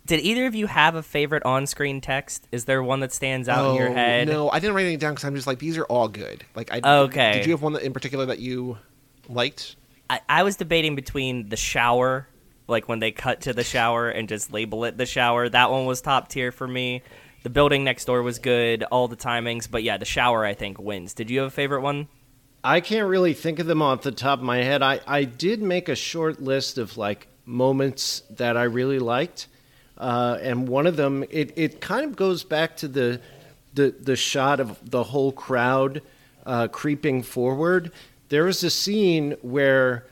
S2: Did either of you have a favorite on screen text? Is there one that stands out in your
S1: Oh,
S2: head?
S1: No, I didn't write anything down because I'm just like these are all good. Like I
S2: Okay.
S1: Did you have one that in particular that you liked?
S2: I, I was debating between the shower, like when they cut to the shower and just label it the shower. That one was top tier for me. The building next door was good, all the timings, but yeah, the shower I think wins. Did you have a favorite one?
S3: I can't really think of them off the top of my head. I, I did make a short list of like moments that I really liked, uh, and one of them it, it kind of goes back to the the the shot of the whole crowd uh, creeping forward. There was a scene where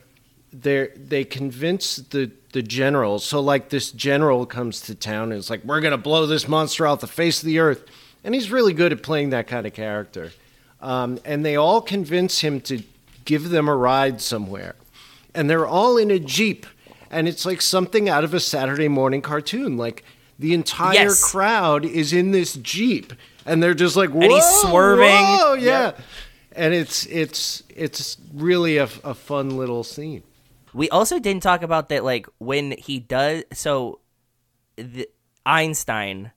S3: they convince the the general. So like this general comes to town and is like, "We're gonna blow this monster off the face of the earth," and he's really good at playing that kind of character. Um, and they all convince him to give them a ride somewhere, and they're all in a jeep, and it's like something out of a Saturday morning cartoon. Like the entire
S2: Yes.
S3: crowd is in this jeep, and they're just like, "Whoa, and
S2: he's swerving.
S3: whoa," yeah.
S2: Yep.
S3: And it's it's it's really a, a fun little scene.
S2: We also didn't talk about that, like when he does. So, the, Einstein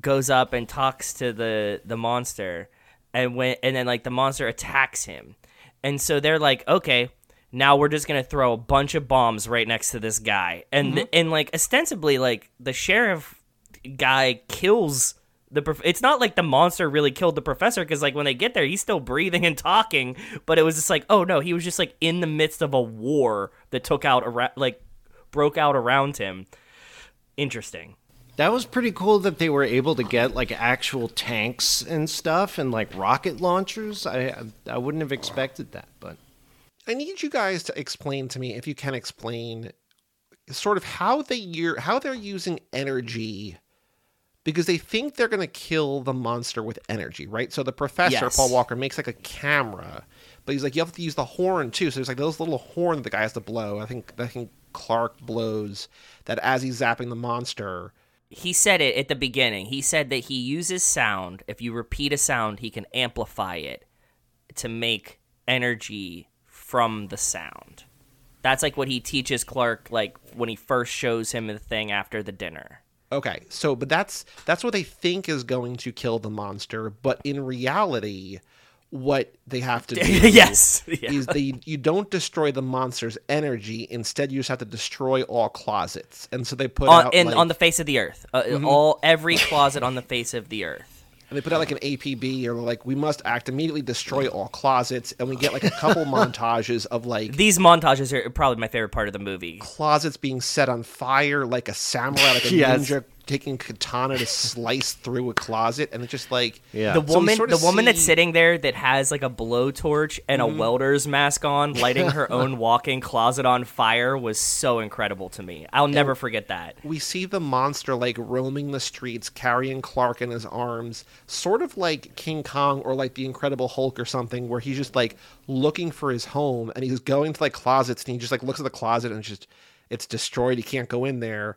S2: goes up and talks to the the monster, and when and then like the monster attacks him, and so they're like, okay, now we're just gonna throw a bunch of bombs right next to this guy, and mm-hmm. and like ostensibly like the sheriff guy kills the prof- it's not like the monster really killed the professor because like when they get there he's still breathing and talking but it was just like oh no he was just like in the midst of a war that took out around like broke out around him. Interesting.
S3: That was pretty cool that they were able to get like actual tanks and stuff and like rocket launchers. I I wouldn't have expected that, but
S1: I need you guys to explain to me, if you can explain, sort of how they how they're using energy, because they think they're going to kill the monster with energy, right? So the professor
S2: Yes.
S1: Paul Walker makes like a camera, but he's like you have to use the horn too. So there's like those little horn that the guy has to blow. I think I think Clark blows that as he's zapping the monster.
S2: He said it at the beginning. He said that he uses sound. If you repeat a sound, he can amplify it to make energy from the sound. That's like what he teaches Clark like when he first shows him the thing after the dinner.
S1: Okay, so but that's that's what they think is going to kill the monster, but in reality, what they have to do
S2: yes. Yeah.
S1: is they you don't destroy the monster's energy. Instead, you just have to destroy all closets, and so they put
S2: on,
S1: out
S2: in,
S1: like,
S2: on the face of the earth. Uh, All every closet on the face of the earth.
S1: And they put out like an APB or like we must act immediately, destroy all closets, and we get like a couple montages of like
S2: These montages are probably my favorite part of the movie.
S1: closets being set on fire, like a samurai, like a
S3: Yes.
S1: ninja taking katana to slice through a closet, and it's just like
S3: Yeah.
S2: The
S1: So we
S2: woman, the
S1: of
S2: woman that's sitting there that has like a blowtorch and
S1: Mm-hmm.
S2: a welder's mask on, lighting her own walk-in closet on fire, was so incredible to me. I'll never forget that.
S1: we see the monster like roaming the streets, carrying Clark in his arms, sort of like King Kong or like the Incredible Hulk or something, where he's just like looking for his home and he's going to like closets and he just like looks at the closet and it's just it's destroyed. He can't go in there,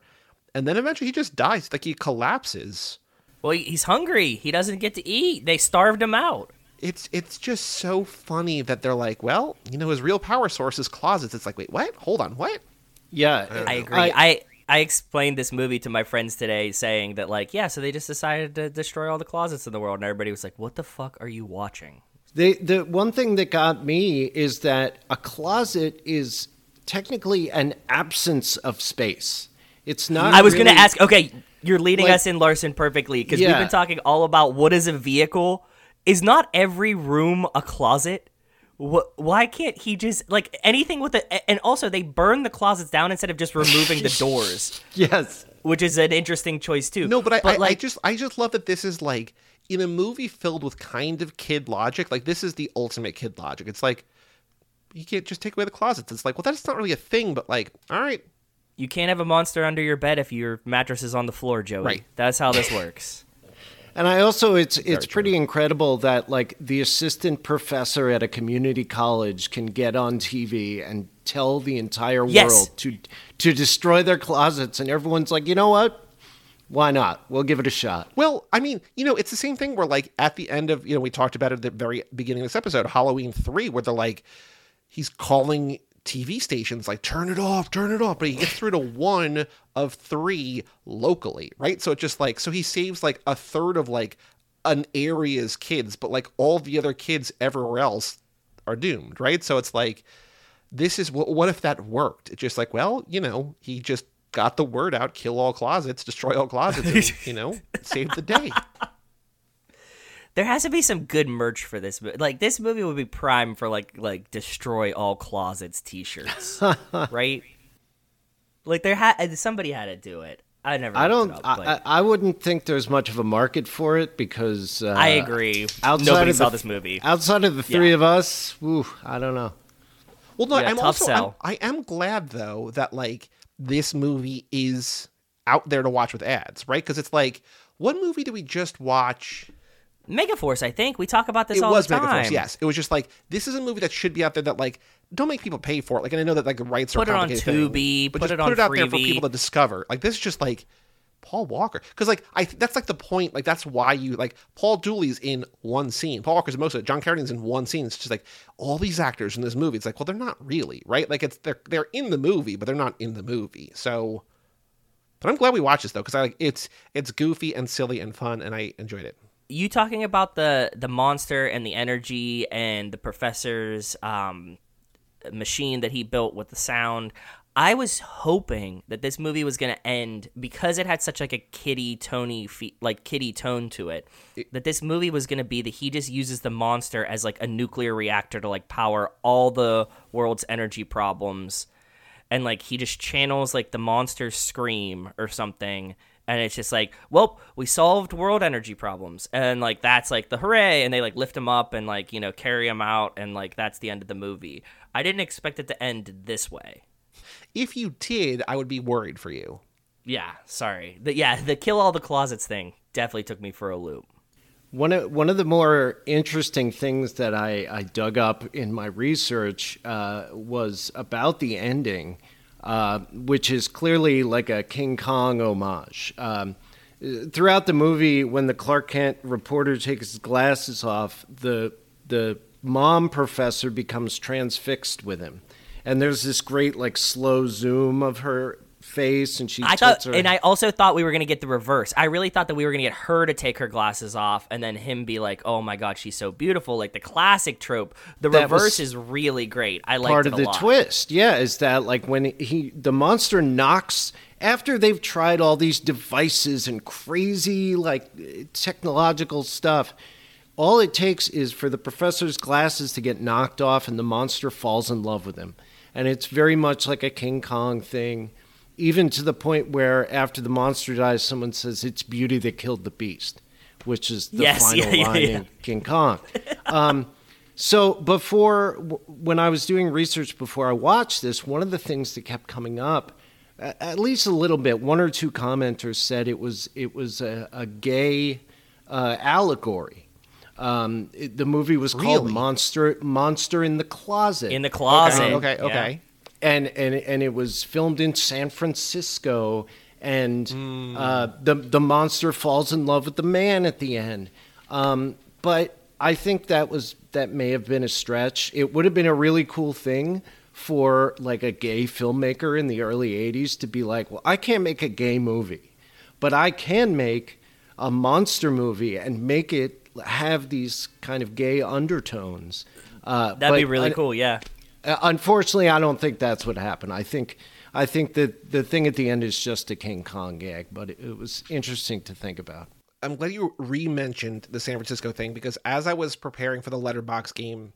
S1: and then eventually he just dies. Like he collapses.
S2: Well, he's hungry. He doesn't get to eat. They starved him out.
S1: It's it's just so funny that they're like, well, you know, his real power source is closets. It's like, wait, what? Hold on, what?
S3: Yeah,
S2: I agree. I, I explained this movie to my friends today, saying that like, yeah, so they just decided to destroy all the closets in the world, and everybody was like, "What the fuck are you watching?"
S3: The the one thing that got me is that a closet is technically an absence of space. It's not.
S2: I was going to ask. Okay, you're leading
S3: Like-
S2: us in Larson perfectly because we've been talking all about what is a vehicle. Is not every room a closet? Why can't he just like anything with the? And also, they burn the closets down instead of just removing the doors,
S3: Yes.
S2: which is an interesting choice too.
S1: No, but I, I, I
S2: like,
S1: just I just love that this is like in a movie filled with kind of kid logic. Like this is the ultimate kid logic. It's like you can't just take away the closets. It's like, well, that's not really a thing, but like, all right,
S2: you can't have a monster under your bed if your mattress is on the floor, Joey.
S1: Right.
S2: That's how this works.
S3: And I also it's it's pretty incredible that like the assistant professor at a community college can get on TV and tell the entire
S2: Yes.
S3: world to to destroy their closets and everyone's like, "You know what? Why not? We'll give it a shot."
S1: Well, I mean, you know, it's the same thing where, like, at the end of, you know, we talked about it at the very beginning of this episode, Halloween 3, where they're like, he's calling TV stations, like, turn it off, turn it off. But he gets through to one of three locally, right? So it just like, so he saves like a third of like an area's kids, but like all the other kids everywhere else are doomed, right? So it's like, this is what, what if that worked? It's just like, well, you know, he just got the word out, kill all closets, destroy all closets, and, you know, save the day.
S2: There has to be some good merch for this. mo- Like this movie would be prime for like like destroy all closets T-shirts, right? Like there had somebody had to do it. I never.
S3: I don't
S2: it up,
S3: I, I I wouldn't think there's much of a market for it because uh,
S2: I agree.
S3: outside
S2: Nobody
S3: of
S2: saw
S3: the-
S2: this movie.
S3: Outside of the three
S2: Yeah.
S3: of us, woo, I don't know.
S1: Well, no,
S2: Yeah,
S1: I'm
S2: tough
S1: also I'm. I am glad though that like this movie is out there to watch with ads, right? Because it's like, what movie did we just watch?
S2: Megaforce, I think we talk about this
S1: it
S2: all
S1: was
S2: the time.
S1: Megaforce, yes. It was just like this is a movie that should be out there that like don't make people pay for it. Like, and I know that like the rights are
S2: Put it on
S1: complicated thing,
S2: Tubi,
S1: but
S2: put
S1: just
S2: it on
S1: put it out there for people to discover. Like this is just like Paul Walker, because like I that's like the point. Like that's why you like Paul Dooley's in one scene. Paul Walker's most of it. John Carradines in one scene. It's just like all these actors in this movie. It's like well they're not really right. Like it's they're they're in the movie, but they're not in the movie. So. But I'm glad we watched this though, because I like it's it's goofy and silly and fun, and I enjoyed it.
S2: You talking about the the monster and the energy and the professor's um, machine that he built with the sound. I was hoping that this movie was going to end because it had such like a kitty tony fe- like kitty tone to it. That this movie was going to be that he just uses the monster as like a nuclear reactor to like power all the world's energy problems and like he just channels like the monster's scream or something and it's just like well we solved world energy problems. And like that's like the hooray. And they like lift him up and like you know carry him out. And like that's the end of the movie. I didn't expect it to end this way.
S1: If you did, I would be worried for you.
S2: yeah sorry. The, yeah the kill all the closets thing definitely took me for a loop.
S3: One of one of the more interesting things that I, I dug up in my research uh, was about the ending, uh, which is clearly like a King Kong homage. Um, throughout the movie, when the Clark Kent reporter takes his glasses off, the the mom professor becomes transfixed with him, and there's this great like slow zoom of her face and she
S2: I thought and I also thought we were going to get the reverse. I really thought that we were going to get her to take her glasses off and then him be like, "Oh my god, she's so beautiful." Like the classic trope. The that reverse is really great. I like
S3: Part of the
S2: lot.
S3: twist. Yeah, is that like when he the monster knocks after they've tried all these devices and crazy like technological stuff, all it takes is for the professor's glasses to get knocked off and the monster falls in love with him. And it's very much like a King Kong thing even to the point where after the monster dies, someone says it's beauty that killed the beast, which is the
S2: yes,
S3: final
S2: yeah,
S3: line
S2: yeah, yeah.
S3: in King Kong. Um, so before, when I was doing research before I watched this, one of the things that kept coming up, at least a little bit, one or two commenters said it was it was a, a gay uh, allegory. Um, it, the movie was called
S1: really?
S3: Monster Monster in the Closet.
S2: In the closet.
S1: Okay, okay, okay.
S3: And and and it was filmed in San Francisco, and
S1: Hmm.
S3: uh, the the monster falls in love with the man at the end. Um, but I think that was that may have been a stretch. It would have been a really cool thing for like a gay filmmaker in the early '80s to be like, well, I can't make a gay movie, but I can make a monster movie and make it have these kind of gay undertones. Uh,
S2: That'd be really
S3: I-
S2: cool, yeah.
S3: Uh, unfortunately, I don't think that's what happened. I think I think that the thing at the end is just a King Kong gag, but it, it was interesting to think about.
S1: I'm glad you re-mentioned the San Francisco thing because as I was preparing for the Letterboxd game,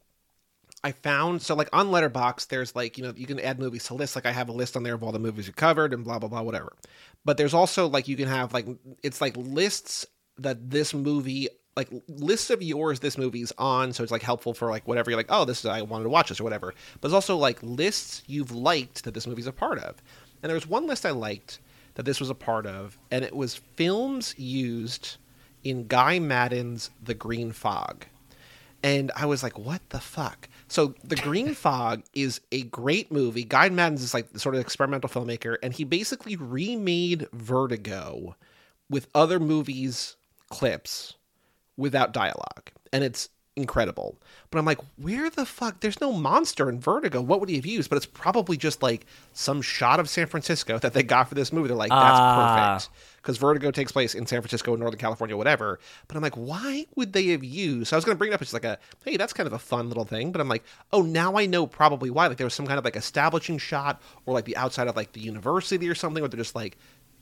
S1: I found so like on Letterboxd, there's like you know you can add movies to lists. Like I have a list on there of all the movies you covered and blah blah blah whatever. But there's also like you can have like it's like lists that this movie like lists of yours this movie's on so it's like helpful for like whatever you're like oh this is i wanted to watch this or whatever but it's also like lists you've liked that this movie's a part of and there was one list i liked that this was a part of and it was films used in guy maddin's the green fog and I was like, "What the fuck?" So, The Green Fog is a great movie. Guy Maddin's is like the sort of experimental filmmaker, and he basically remade Vertigo with other movies clips without dialogue, and it's incredible. But I'm like, where the fuck? There's no monster in Vertigo. What would he have used? But it's probably just like some shot of San Francisco that they got for this movie. They're like, that's
S2: Ah.
S1: perfect because Vertigo takes place in San Francisco, Northern California, whatever. But I'm like, why would they have used? So I was going to bring it up as like a, hey, that's kind of a fun little thing. But I'm like, oh, now I know probably why. Like there was some kind of like establishing shot or like the outside of like the university or something where they're just like,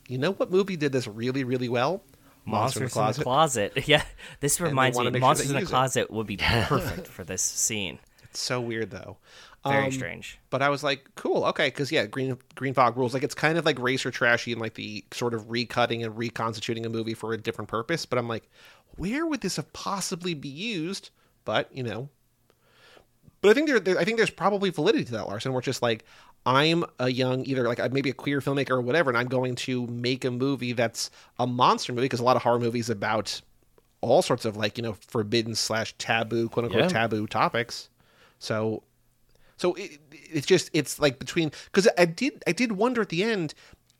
S1: you know what movie did this really, really well?
S2: Monsters in the Closet. Yeah, this reminds me.
S1: make sure
S2: Monsters in the
S1: it.
S2: Closet would be perfect for this scene.
S1: It's so weird though.
S2: Very
S1: Um,
S2: strange.
S1: But I was like, cool, okay, because yeah, Green Green Fog rules. Like it's kind of like racer trashy and like the sort of recutting and reconstituting a movie for a different purpose. But I'm like, where would this have possibly be used? But you know, but I think there, there I think there's probably validity to that, Larson. Where it's just like I'm a young, either like maybe a queer filmmaker or whatever, and I'm going to make a movie that's a monster movie because a lot of horror movies about all sorts of like you know forbidden slash taboo quote unquote
S3: Yeah.
S1: taboo topics. So so it, it's just it's like between because I did I did wonder at the end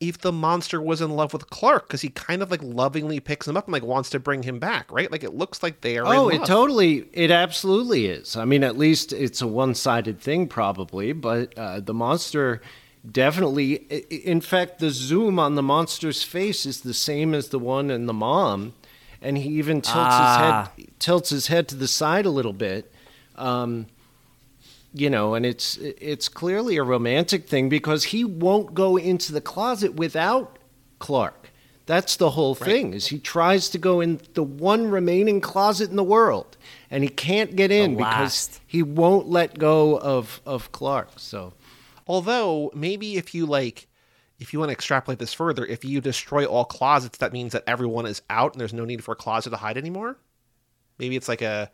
S1: if the monster was in love with Clark because he kind of like lovingly picks him up and like wants to bring him back, right? Like it looks like they are.
S3: Oh,
S1: in
S3: it totally, it absolutely is. I mean, at least it's a one-sided thing, probably, but uh, the monster definitely. i- i- In fact, the zoom on the monster's face is the same as the one in the mom, and he even tilts
S2: Ah.
S3: his head tilts his head to the side a little bit. Um, you know, and it's it's clearly a romantic thing because he won't go into the closet without Clark. That's the whole thing. Is he tries to go in the one remaining closet in the world, and he can't get in because he won't let go of of Clark. So
S1: Although maybe if you like, if you want to extrapolate this further, if you destroy all closets, that means that everyone is out and there's no need for a closet to hide anymore. Maybe it's like a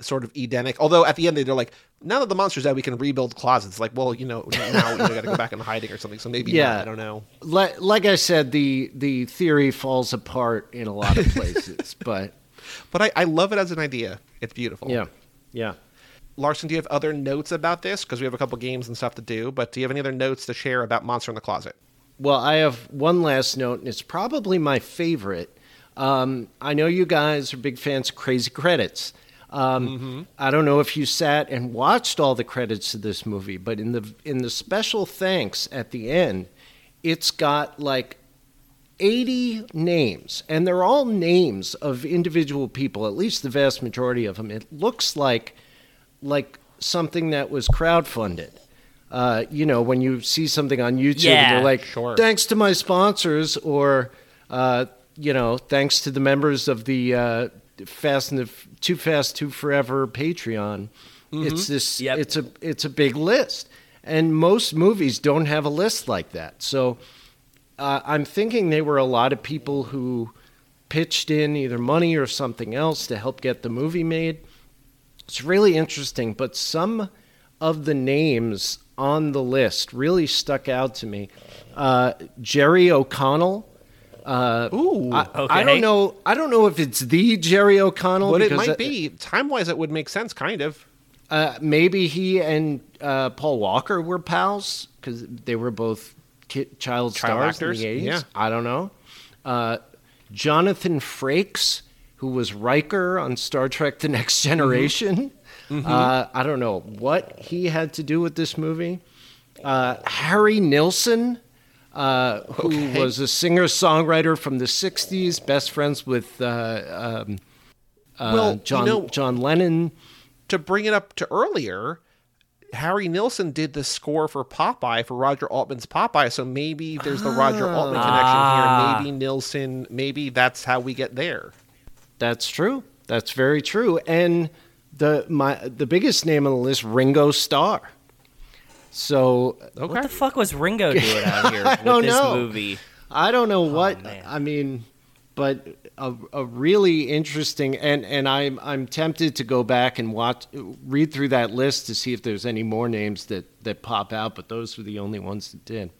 S1: sort of Edenic. Although at the end they're like, now that the monster's out, we can rebuild closets. Like, well, you know, now you got to go back in hiding or something. So maybe yeah,
S3: Yeah.
S1: I don't know.
S3: like, like I said, the the theory falls apart in a lot of places, but
S1: But I, I love it as an idea. It's beautiful.
S3: Yeah, yeah.
S1: Larson, do you have other notes about this? Because we have a couple games and stuff to do. But do you have any other notes to share about Monster in the Closet?
S3: Well, I have one last note, and it's probably my favorite. Um, I know you guys are big fans of Crazy Credits. Um,
S1: Mm-hmm.
S3: I don't know if you sat and watched all the credits of this movie, but in the in the special thanks at the end, it's got like 80 names, and they're all names of individual people, at least the vast majority of them. It looks like like something that was crowdfunded. Uh, you know, when you see something on YouTube and
S2: Yeah,
S3: they're like,
S1: sure.
S3: thanks to my sponsors, or, uh, you know, thanks to the members of the uh, Fast and the Too Fast, Too Forever Patreon. It's this,
S2: Yep.
S3: it's a, it's a big list. And most movies don't have a list like that. So uh, I'm thinking they were a lot of people who pitched in either money or something else to help get the movie made. It's really interesting, but some of the names on the list really stuck out to me. Uh, Jerry O'Connell. Uh,
S1: Ooh,
S3: I, I don't know. I don't know if it's the Jerry O'Connell.
S1: But it might be. Time wise, it would make sense, kind of.
S3: Uh, maybe he and uh, Paul Walker were pals because they were both child,
S1: Child
S3: stars
S1: actors,
S3: in the 80s.
S1: yeah.
S3: I don't know. Uh, Jonathan Frakes, who was Riker on Star Trek The Next
S1: Mm-hmm.
S3: Generation. Uh, I don't know what he had to do with this movie. Uh, Harry Nilsson, uh, who
S1: Okay.
S3: was a singer songwriter from the 60s, best friends with uh, um, uh,
S1: Well, you
S3: John,
S1: know-
S3: John Lennon.
S1: To bring it up to earlier, Harry Nilsson did the score for Popeye for Roger Altman's Popeye, so maybe there's the Roger Altman
S2: Ah.
S1: connection here. Maybe Nilsson. Maybe that's how we get there.
S3: That's true. That's very true. And the my the biggest name on the list, Ringo Starr. So
S1: Okay.
S2: What the fuck was Ringo doing out here with this
S3: know.
S2: movie?
S3: I don't know oh, what
S2: Oh, man.
S3: I mean, but a, a really interesting and and I'm I'm tempted to go back and watch read through that list to see if there's any more names that that pop out, but those were the only ones that did.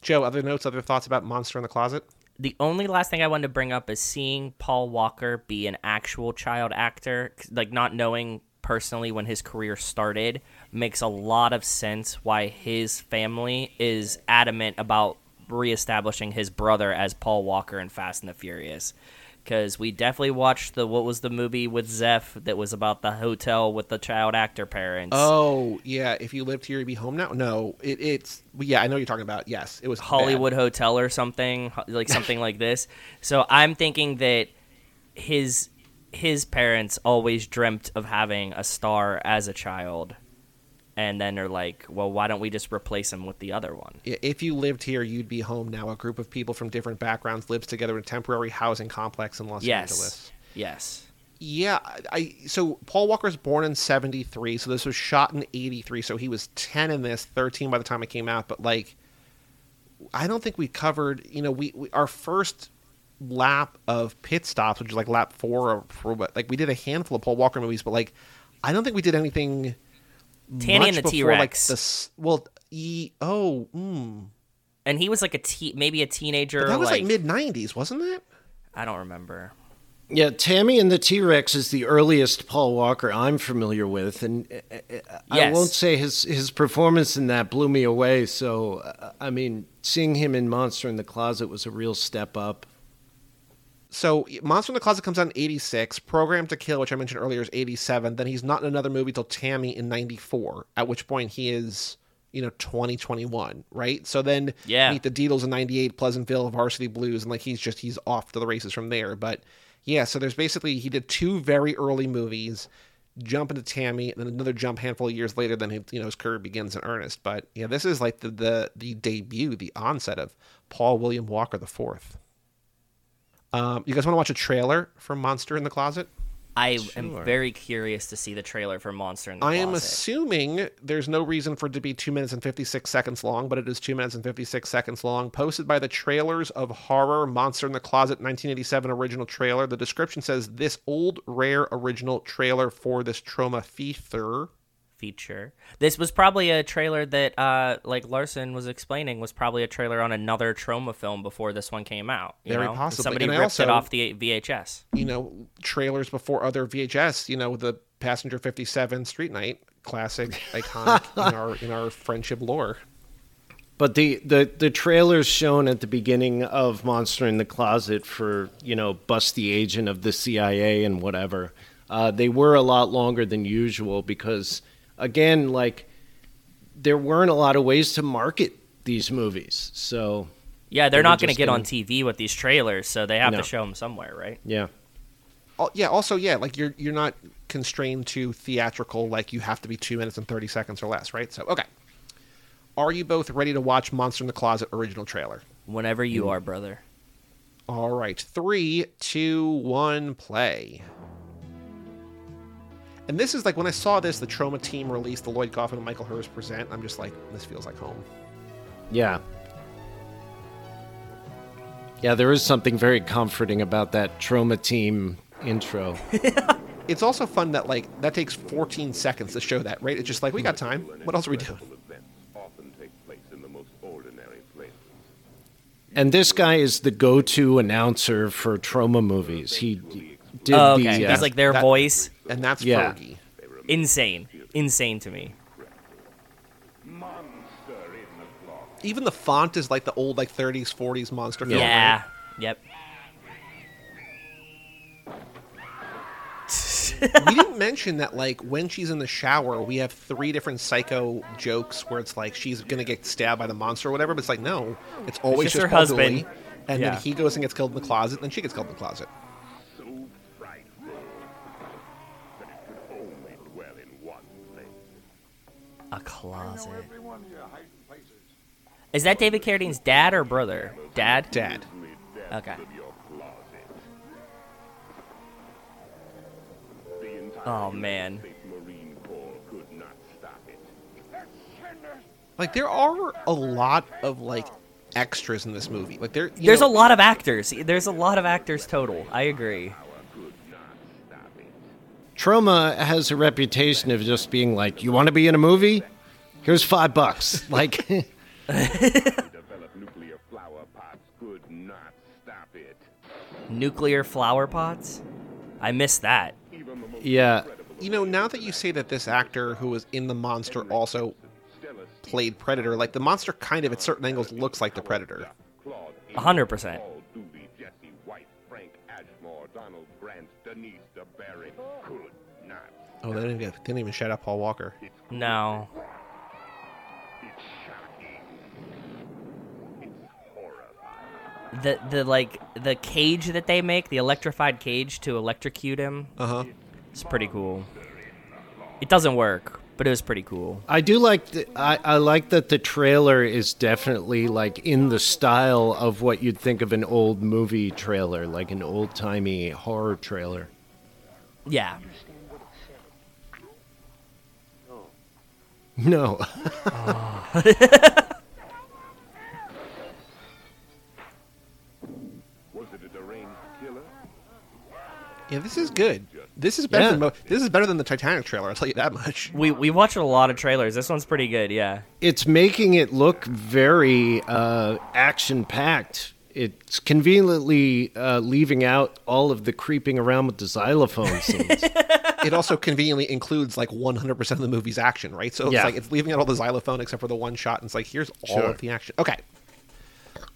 S1: Joe, other notes, other thoughts about Monster in the Closet?
S2: The only last thing I wanted to bring up is seeing Paul Walker be an actual child actor, like not knowing personally when his career started, makes a lot of sense why his family is adamant about reestablishing his brother as Paul Walker in Fast and the Furious. Because we definitely watched the what was the movie with Zeph that was about the hotel with the child actor parents.
S1: Oh, yeah. If you lived here, you'd be home now. No, it, it's yeah. I know what you're talking about. Yes, it was bad.
S2: Hollywood Hotel or something like something like this. So I'm thinking that his his parents always dreamt of having a star as a child, and then they're like, "Well, why don't we just replace him with the other one?"
S1: Yeah, If you lived here, you'd be home now. A group of people from different backgrounds lives together in a temporary housing complex in Los
S2: yes,
S1: Angeles.
S2: yes.
S1: Yeah, I so Paul Walker was born in 73, so this was shot in 83, so he was 10 in this, 13 by the time it came out, but like I don't think we covered, you know, we, we our first lap of pit stops, which is like lap 4 or what like we did a handful of Paul Walker movies, but like I don't think we did anything
S2: Tammy and the T-Rex.
S1: the s- well, e, oh, mm.
S2: And he was like a te- maybe a teenager.
S1: But that was like,
S2: like
S1: mid 90s, wasn't it?
S2: I don't remember.
S3: Yeah, Tammy and the T Rex is the earliest Paul Walker I'm familiar with, and uh, uh, I
S2: Yes.
S3: won't say his his performance in that blew me away. So, uh, I mean, seeing him in Monster in the Closet was a real step up.
S1: So Monster in the Closet comes out in 86. Programmed to Kill, which I mentioned earlier, is 87. Then he's not in another movie till Tammy in 94, at which point he is, you know, 2021, right? So then
S2: Yeah.
S1: Meet the Deedles in 98, Pleasantville, Varsity Blues, and like he's just, he's off to the races from there. But yeah, so there's basically, he did two very early movies, jump into Tammy, and then another jump handful of years later, then, he, you know, his career begins in earnest. But yeah, this is like the, the, the debut, the onset of Paul William Walker the fourth. Um, you guys want to watch a trailer for Monster in the Closet?
S2: I
S3: Sure.
S2: am very curious to see the trailer for Monster in the
S1: I
S2: Closet.
S1: I am assuming there's no reason for it to be two minutes and 56 seconds long, but it is two minutes and 56 seconds long. Posted by the Trailers of Horror Monster in the Closet 1987 original trailer. The description says this old, rare original trailer for this Troma feature.
S2: Feature. This was probably a trailer that, uh, like Larson was explaining, was probably a trailer on another Troma film before this one came out. you
S1: Very
S2: know?
S1: possibly.
S2: Somebody
S1: And I
S2: ripped
S1: also-
S2: it off the VHS.
S1: You know, trailers before other VHS. You know, the Passenger Fifty Seven Street Night classic, iconic in our in our friendship lore.
S3: But the, the, the trailers shown at the beginning of Monster in the Closet for, you know, Bust the Agent of the CIA and whatever, uh, they were a lot longer than usual because, again, like, there weren't a lot of ways to market these movies. So,
S2: Yeah, they're
S3: They
S2: not going to get on
S3: gonna-
S2: TV with these trailers, so they have
S3: No.
S2: to show them somewhere, right?
S3: yeah.
S1: Al- yeah also yeah like you're you're not constrained to theatrical like you have to be two minutes and 30 seconds or less right so okay are you both ready to watch monster in the closet original trailer
S2: Whenever you
S3: Mm.
S2: are, brother.
S1: all right three two one play and this is like when i saw this the troma team released the lloyd kaufman and michael herz present i'm just like this feels like home
S3: Yeah. Yeah, there is something very comforting about that Troma team intro.
S1: it's also fun that like that takes 14 seconds to show that right it's just like we got time what else are we doing
S4: events often take place in the most ordinary places.
S3: And this guy is the go-to announcer for Troma movies. He did
S2: Oh,
S3: the
S2: okay.
S3: uh,
S2: He's like their
S1: that-
S2: voice.
S1: And that's
S3: Yeah.
S1: Fergie.
S2: Insane. Insane to me.
S4: Monster in the closet.
S1: even the font is like the old like 30s 40s monster film
S2: Yeah.
S1: right?
S2: Yep.
S1: we didn't mention that like when she's in the shower we have three different psycho jokes where it's like she's gonna get stabbed by the monster or whatever but it's like no it's always
S2: just her husband.
S1: Dooley, and
S2: Yeah.
S1: then he goes and gets killed in the closet and then she gets killed in the closet
S2: A closet. Is that David Carradine's dad or brother? Dad?
S1: dad
S2: Okay.
S4: Of your closet. The entire
S2: Oh man.
S4: States Marine Corps could not stop it.
S1: like there are a lot of like extras in this movie like there you
S2: There's
S1: know,
S2: a lot of actors. There's a lot of actors total. I agree.
S3: Troma has a reputation of just being like, you want to be in a movie? Here's five bucks. Like,
S4: nuclear flower pots?
S2: I miss that.
S3: Yeah.
S1: You know, now that you say that this actor who was in The Monster also played Predator, like the monster kind of at certain angles looks like the Predator.
S4: 100%. Grant, Denise DuBarry could not.
S1: oh they didn't, even, they didn't even shout out paul walker
S2: No.
S4: It's shocking. It's horrifying.
S2: The the like the cage that they make, the electrified cage to electrocute him,
S1: uh-huh
S2: it's pretty cool. It doesn't work, but it was pretty cool.
S3: I do like. The, I I like that the trailer is definitely like in the style of what you'd think of an old movie trailer, like an old timey horror trailer.
S2: Yeah.
S3: No,
S4: Was oh.
S1: yeah this is good this is better
S3: Yeah.
S1: than this is better than the titanic trailer i'll tell you that much
S2: We we watched a lot of trailers. This one's pretty good, yeah.
S3: it's making it look very uh, action packed. It's conveniently uh, leaving out all of the creeping around with the xylophone scenes.
S1: it also conveniently includes like 100% of the movie's action, right? So it's
S3: Yeah.
S1: like it's leaving out all the xylophone except for the one shot, and it's like here's all
S3: Sure.
S1: of the action. Okay.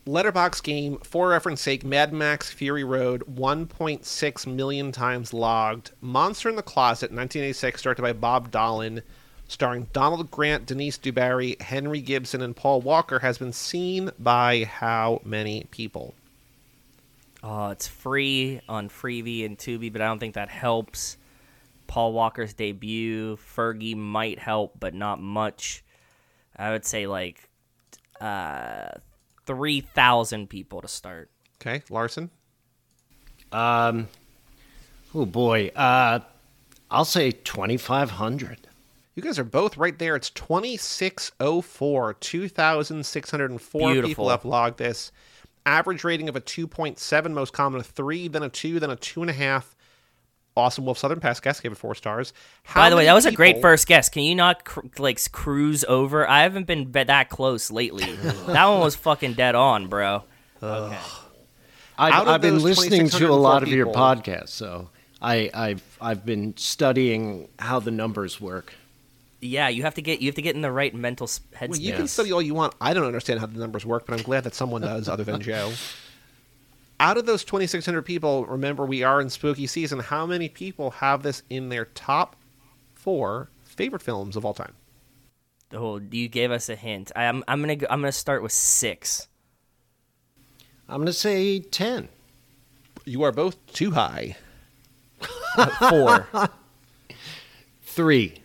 S1: Letterboxd game, for reference sake, Mad Max Fury Road, 1.6 million times logged. Monster in the Closet, 1986, directed by Bob Dahlin, starring Donald Grant, Denise DuBarry, Henry Gibson, and Paul Walker, has been seen by how many people?
S2: Oh, it's free on Freevee and Tubi, but I don't think that helps. Paul Walker's debut, Fergie might help, but not much. I would say like uh, three thousand people to start.
S1: Okay, Larson?
S3: Um, oh boy, uh, I'll say twenty five hundred.
S1: You guys are both right there. It's 2604. 2,604 people have logged this. Average rating of a 2.7, most common a 3, then a 2, then a 2.5. Awesome Wolf Southern Pass guest gave it four stars. How
S2: By the way, that was a great first guess. Can you not cr- like cruise over? I haven't been be- that close lately. that one was fucking dead on, bro. Okay.
S3: I've, I've been listening to a
S1: 2,604
S3: lot of your podcasts, so I, I've I've been studying how the numbers work.
S2: Yeah, you have to get you have to get in the right mental headspace.
S1: Well, you can study all you want. I don't understand how the numbers work, but I'm glad that someone does other than Joe. Out of those 2,600 people, remember we are in spooky season. How many people have this in their top four favorite films of all time?
S2: Oh, you gave us a hint. I, I'm I'm gonna go, I'm gonna start with six.
S3: I'm going to say ten.
S1: You are both too high.
S2: Uh, four.
S3: Three.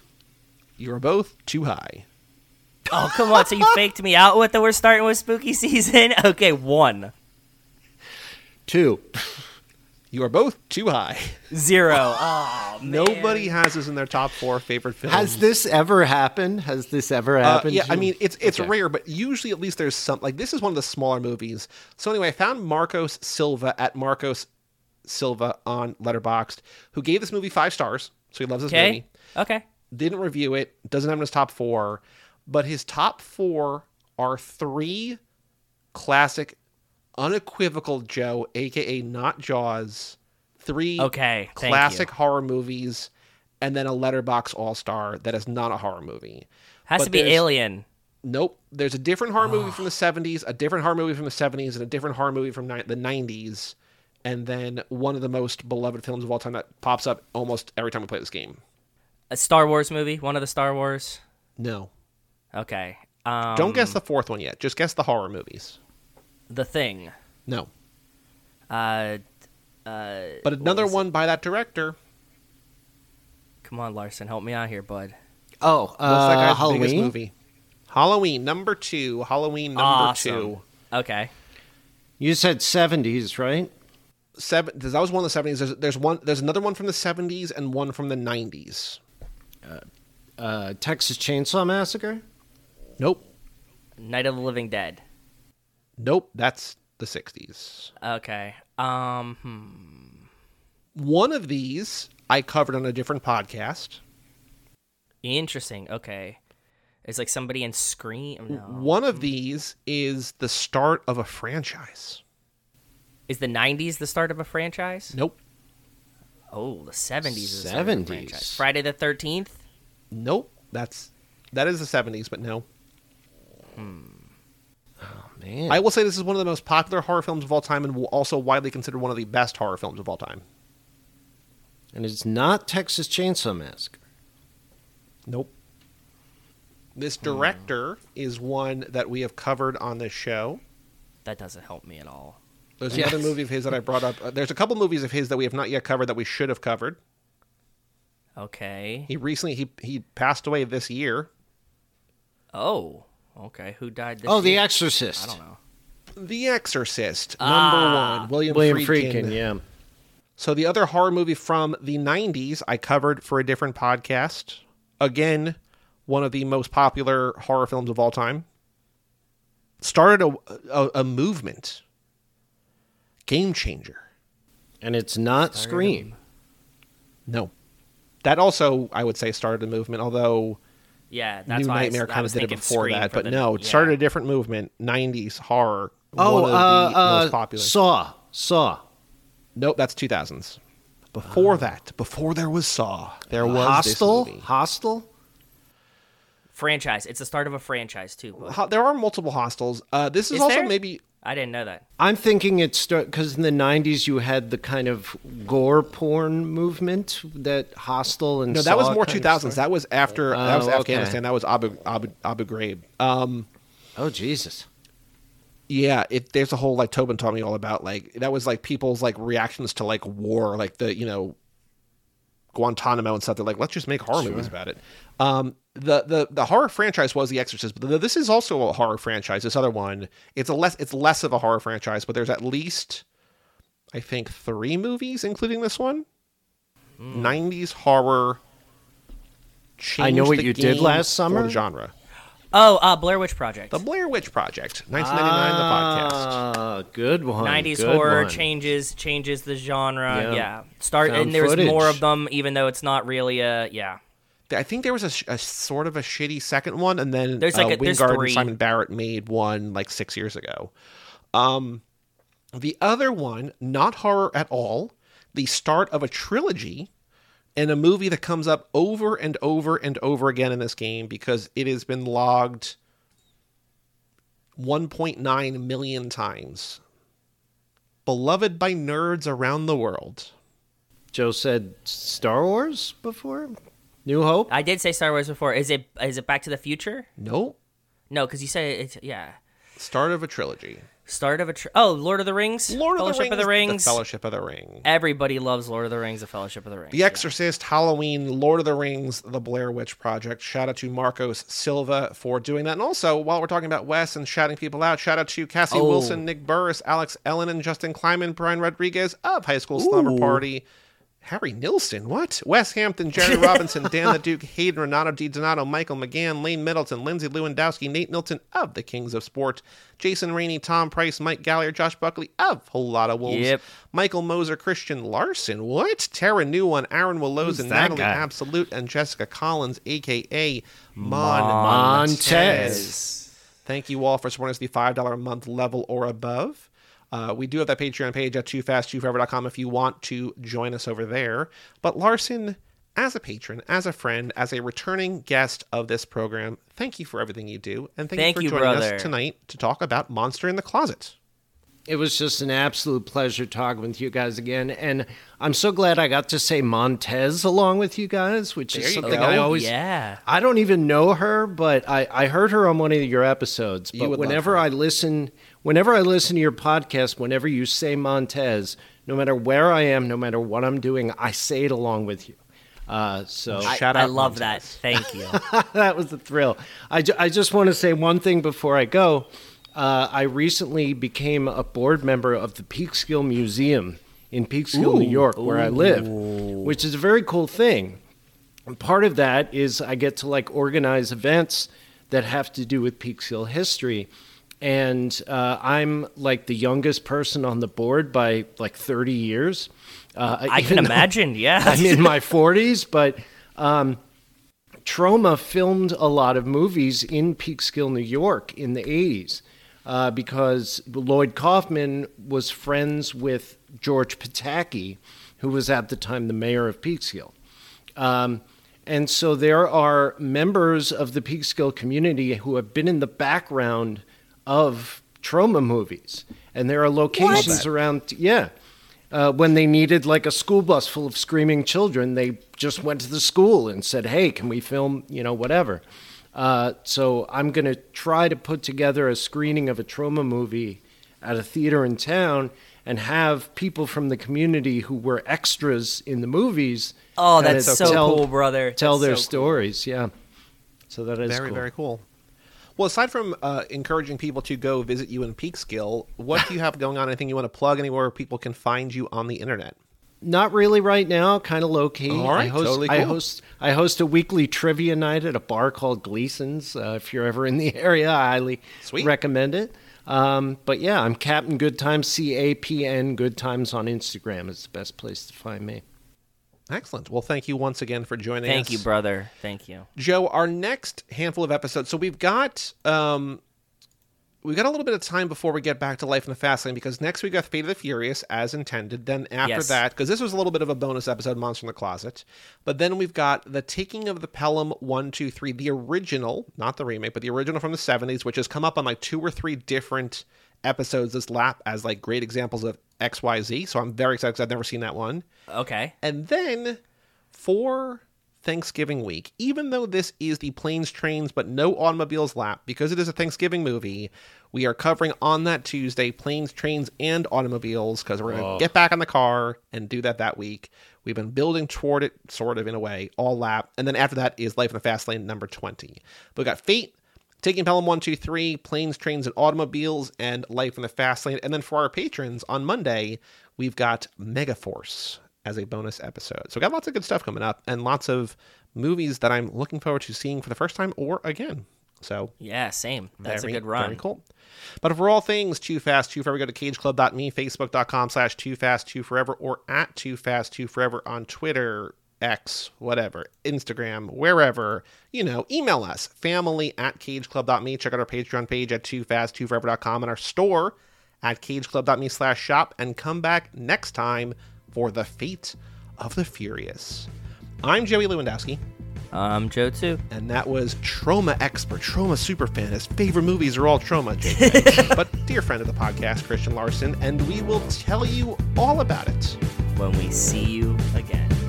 S1: You are both too high.
S2: oh come on! So you faked me out with the we're starting with spooky season. Okay, one,
S3: Two.
S1: You are both too high.
S2: zero. Oh man.
S1: Nobody has this in their top four favorite films.
S3: Has this ever happened? Has this ever
S1: Uh,
S3: happened?
S1: yeah,
S3: to
S1: I
S3: you?
S1: mean it's it's
S3: Okay.
S1: rare, but usually at least there's some like this is one of the smaller movies. So anyway, I found Marcos Silva at Marcos Silva on Letterboxd, who gave this movie five stars. So he loves this
S2: Okay.
S1: movie.
S2: Okay.
S1: Didn't review it. Doesn't have it in his top four, but his top four are three classic, unequivocal Joe, aka not Jaws. Three
S2: Okay,
S1: classic horror movies, and then a Letterboxd All Star that is not a horror movie.
S2: Has
S1: But
S2: to be Alien.
S1: Nope. There's a different horror movie from the 70s, a different horror movie from the 70s, and a different horror movie from ni- the 90s. And then one of the most beloved films of all time that pops up almost every time we play this game.
S2: A Star Wars movie. One of the Star Wars.
S1: No.
S2: Okay. Um,
S1: Don't guess the fourth one yet. Just guess the horror movies.
S2: The thing.
S1: No.
S2: Uh, uh,
S1: But another one by that director.
S2: come on, Larson, help me out here, bud.
S3: Oh,
S1: What's that guy's
S3: uh,
S1: biggest
S3: Halloween.
S1: movie? Halloween number two. Halloween number
S2: Awesome.
S1: two.
S2: Okay.
S3: You said seventies, right?
S1: Seven. That was one of the 70s. There's, there's one. There's another one from the 70s and one from the 90s.
S3: Uh, Texas Chainsaw Massacre.
S1: Nope.
S2: Night of the Living Dead.
S1: Nope. That's the 60s.
S2: Okay. Um. Hmm.
S1: One of these I covered on a different podcast.
S2: Interesting. Okay. It's like somebody in Scream. No.
S1: One of these is the start of a franchise.
S2: Is the '90s the start of a franchise?
S1: Nope.
S2: Oh, the '70s is the start of a
S3: 70s.
S2: franchise. Friday the Thirteenth.
S1: Nope. That's that is the 70s, but no.
S3: Man,
S1: I will say this is one of the most popular horror films of all time and will also widely considered one of the best horror films of all time.
S3: and it's not Texas Chainsaw Massacre.
S1: Nope. This director is one that we have covered on this show.
S2: That doesn't help me at all.
S1: There's
S3: Yes.
S1: another movie of his that I brought up. Uh, There's a couple movies of his that we have not yet covered that we should have covered.
S2: Okay.
S1: He recently he he passed away this year.
S2: Oh. Okay. Who died this
S3: Oh, The
S2: year?
S3: Exorcist.
S2: I don't know.
S1: The Exorcist, number
S2: Ah.
S1: one, William,
S3: William
S1: Friedkin.
S3: Friedkin. Yeah.
S1: So the other horror movie from the 90s I covered for a different podcast. Again, one of the most popular horror films of all time. Started a, a, a movement. Game changer.
S3: And it's not Scream.
S1: No. That also, I would say, started a movement, although
S2: Yeah, that's
S1: New
S2: why
S1: Nightmare
S2: s- I
S1: kind of
S2: was
S1: did it before
S2: Scream
S1: that. But
S2: the-
S1: no, it
S2: yeah.
S1: started a different movement. 90s horror.
S3: Oh,
S1: one of the
S3: uh, uh,
S1: most popular.
S3: Saw. Saw.
S1: Nope, that's 2000s. Before that, before there was Saw, there was
S3: Hostel.
S1: this.
S3: Hostel.
S2: franchise. It's the start of a franchise too. But
S1: there are multiple hostels. Uh, this is,
S2: Is
S1: also
S2: there?
S1: maybe
S2: I didn't know that.
S3: I'm thinking it's because in the '90s you had the kind of gore porn movement that Hostel and
S1: no. That was more 2000s. That was after. that was
S3: Oh, okay.
S1: Afghanistan. That was Abu Abu Abu Ghraib. Um,
S3: Oh Jesus!
S1: yeah. It there's a whole like Tobin taught me all about like that was like people's like reactions to like war, like the you know Guantanamo and stuff. They're like, let's just make horror movies about it. Um, the the the horror franchise was The Exorcist, but th- this is also a horror franchise. This other one, it's a less it's less of a horror franchise, but there's at least I think three movies, including this one.
S3: Hmm.
S1: 90s horror.
S3: I know what you did last summer.
S1: genre.
S2: Oh, uh, Blair Witch Project.
S1: The Blair Witch Project, 1999, the podcast.
S3: Ah, good one.
S2: 90s
S3: good
S2: horror
S3: one.
S2: changes changes the genre.
S3: Yeah.
S2: Yeah. Start
S3: Found
S2: and there's
S3: footage.
S2: more of them even though it's not really a yeah.
S1: I think there was a, a sort of a shitty second one, and then
S2: There's like
S1: uh,
S2: a- there's
S1: Wingard
S2: three.
S1: and Simon Barrett made one like six years ago. Um, the other one, not horror at all, the start of a trilogy, and a movie that comes up over and over and over again in this game because it has been logged 1.9 million times. Beloved by nerds around the world.
S3: Joe said Star Wars before? New Hope?
S2: I did say Star Wars before. Is it is it Back to the Future?
S1: Nope.
S2: No, because you said it's yeah.
S1: Start of a trilogy.
S2: Start of a tr- oh Lord of the Rings.
S1: Lord
S2: Fellowship
S1: of the Rings.
S2: Rings.
S1: The Fellowship of the Ring.
S2: Everybody loves Lord of the Rings. The Fellowship of the Ring,
S1: The Exorcist, Halloween, Lord of the Rings, The Blair Witch Project. Shout out to Marcos Silva for doing that. And also, while we're talking about Wes and shouting people out, shout out to Cassie
S2: Oh.
S1: Wilson, Nick Burris, Alex Elonen, and Justin Kleiman, Brian Rodriguez of High School Slumber Party. Harry Nilsson, what? Wes Hampton, Jerry Robinson, Dan the Duke, Hayden Renato Di Donato, Michael McGahon, Lane Middleton, Lindsay Lewandowski, Nate Milton of the Kings of Sport, Jason Rainey, Tom Price, Mike Gallier, Josh Buckley of Whole Lotta Wolves,
S2: Yep.
S1: Michael Moser, Christian Larson, what? Terra New One, Aaron Willows, and Natalie
S3: guy?
S1: Absolute, and Jessica Collins, aka Mon
S3: Montez.
S1: Thank you all for supporting us the $5 a month level or above. Uh, we do have that Patreon page at toofast2forever.com if you want to join us over there. But Larson, as a patron, as a friend, as a returning guest of this program, thank you for everything you do. And thank,
S2: Thank
S1: you
S2: you,
S1: for joining
S2: brother.
S1: us tonight to talk about Monster in the Closet.
S3: It was just an absolute pleasure talking with you guys again. And I'm so glad I got to say Montez along with you guys, which
S1: There
S3: is something
S1: go.
S3: I always.
S2: yeah.
S3: I don't even know her, but I, I heard her on one of your episodes.
S1: You
S3: But
S1: would love
S3: whenever
S1: her.
S3: I listen, whenever I listen to your podcast, whenever you say Montez, no matter where I am, no matter what I'm doing, I say it along with you. Uh, so
S2: I,
S1: Shout out
S2: I
S1: out
S2: love that. Thank you.
S3: that was a thrill. I, ju- I just want to say one thing before I go. Uh, I recently became a board member of the Peekskill Museum in Peekskill, New York, where I live, which is a very cool thing. And part of that is I get to like organize events that have to do with Peekskill history. And uh, I'm like the youngest person on the board by like 30 years. Uh,
S2: I can imagine. Yeah.
S3: I'm in my 40s, but um, Troma filmed a lot of movies in Peekskill, New York in the 80s uh, because Lloyd Kaufman was friends with George Pataki, who was at the time the mayor of Peekskill. Um, and so there are members of the Peekskill community who have been in the background of troma movies. And there are locations around, yeah. Uh, when they needed like a school bus full of screaming children, they just went to the school and said, "Hey, can we film? You know, whatever." Uh, so I'm going to try to put together a screening of a troma movie at a theater in town and have people from the community who were extras in the movies.
S2: Oh,
S3: kinda
S2: that's so
S3: tell-
S2: cool, brother.
S3: Tell
S2: That's
S3: their
S2: so cool.
S3: stories. Yeah. So that is
S1: very,
S3: cool.
S1: very cool. Well, aside from uh, encouraging people to go visit you in Peekskill, what do you have going on? Anything you want to plug? Anywhere people can find you on the internet?
S3: Not really right now. Kind of low key.
S1: All right,
S3: I host,
S1: totally
S3: I
S1: cool.
S3: host. I host a weekly trivia night at a bar called Gleason's. Uh, if you're ever in the area, I highly
S1: Sweet.
S3: recommend it. Um, but yeah, I'm Captain Good Times. C A P N Good Times on Instagram is the best place to find me.
S1: Excellent. Well, thank you once again for joining us.
S2: Thank you, brother. Thank you.
S1: Joe, our next handful of episodes. So we've got um we've got a little bit of time before we get back to Life in the Fast Lane because next we got Fate of the Furious as intended. Then after
S2: Yes.
S1: that, because this was a little bit of a bonus episode, Monster in the Closet. But then we've got the Taking of the Pelham one, two, three, the original, not the remake, but the original from the seventies, which has come up on like two or three different episodes this lap as like great examples of XYZ. So I'm very excited because I've never seen that one.
S2: Okay.
S1: And then for Thanksgiving week, even though this is the planes, trains, but no automobiles lap, because it is a Thanksgiving movie, we are covering on that Tuesday planes, trains, and automobiles because we're going to get back on the car and do that that week. We've been building toward it, sort of in a way, all lap. And then after that is Life in the Fast Lane number 20. But we got Fate, Taking Pelham 123, Planes, Trains, and Automobiles, and Life in the Fast Lane. And then for our patrons on Monday, we've got Megaforce as a bonus episode. So we got lots of good stuff coming up and lots of movies that I'm looking forward to seeing for the first time or again. So
S2: Yeah, same. That's
S1: very,
S2: a good run.
S1: Very cool. But for all things Too Fast, Too Forever, go to cageclub.me, facebook.com slash Too Fast, Too Forever, or at Too Fast, Too Forever on Twitter, X, whatever, Instagram, wherever. You know, email us, family at cageclub.me. Check out our Patreon page at Too Fast, Too Forever.com and our store at cageclub.me slash shop. And come back next time for the fate of the furious. I'm Joey Lewandowski.
S2: I'm Joe too.
S1: And that was Troma Expert, Troma Superfan. His favorite movies are all troma, but dear friend of the podcast, Christian Larson, and we will tell you all about it.
S2: When we see you again.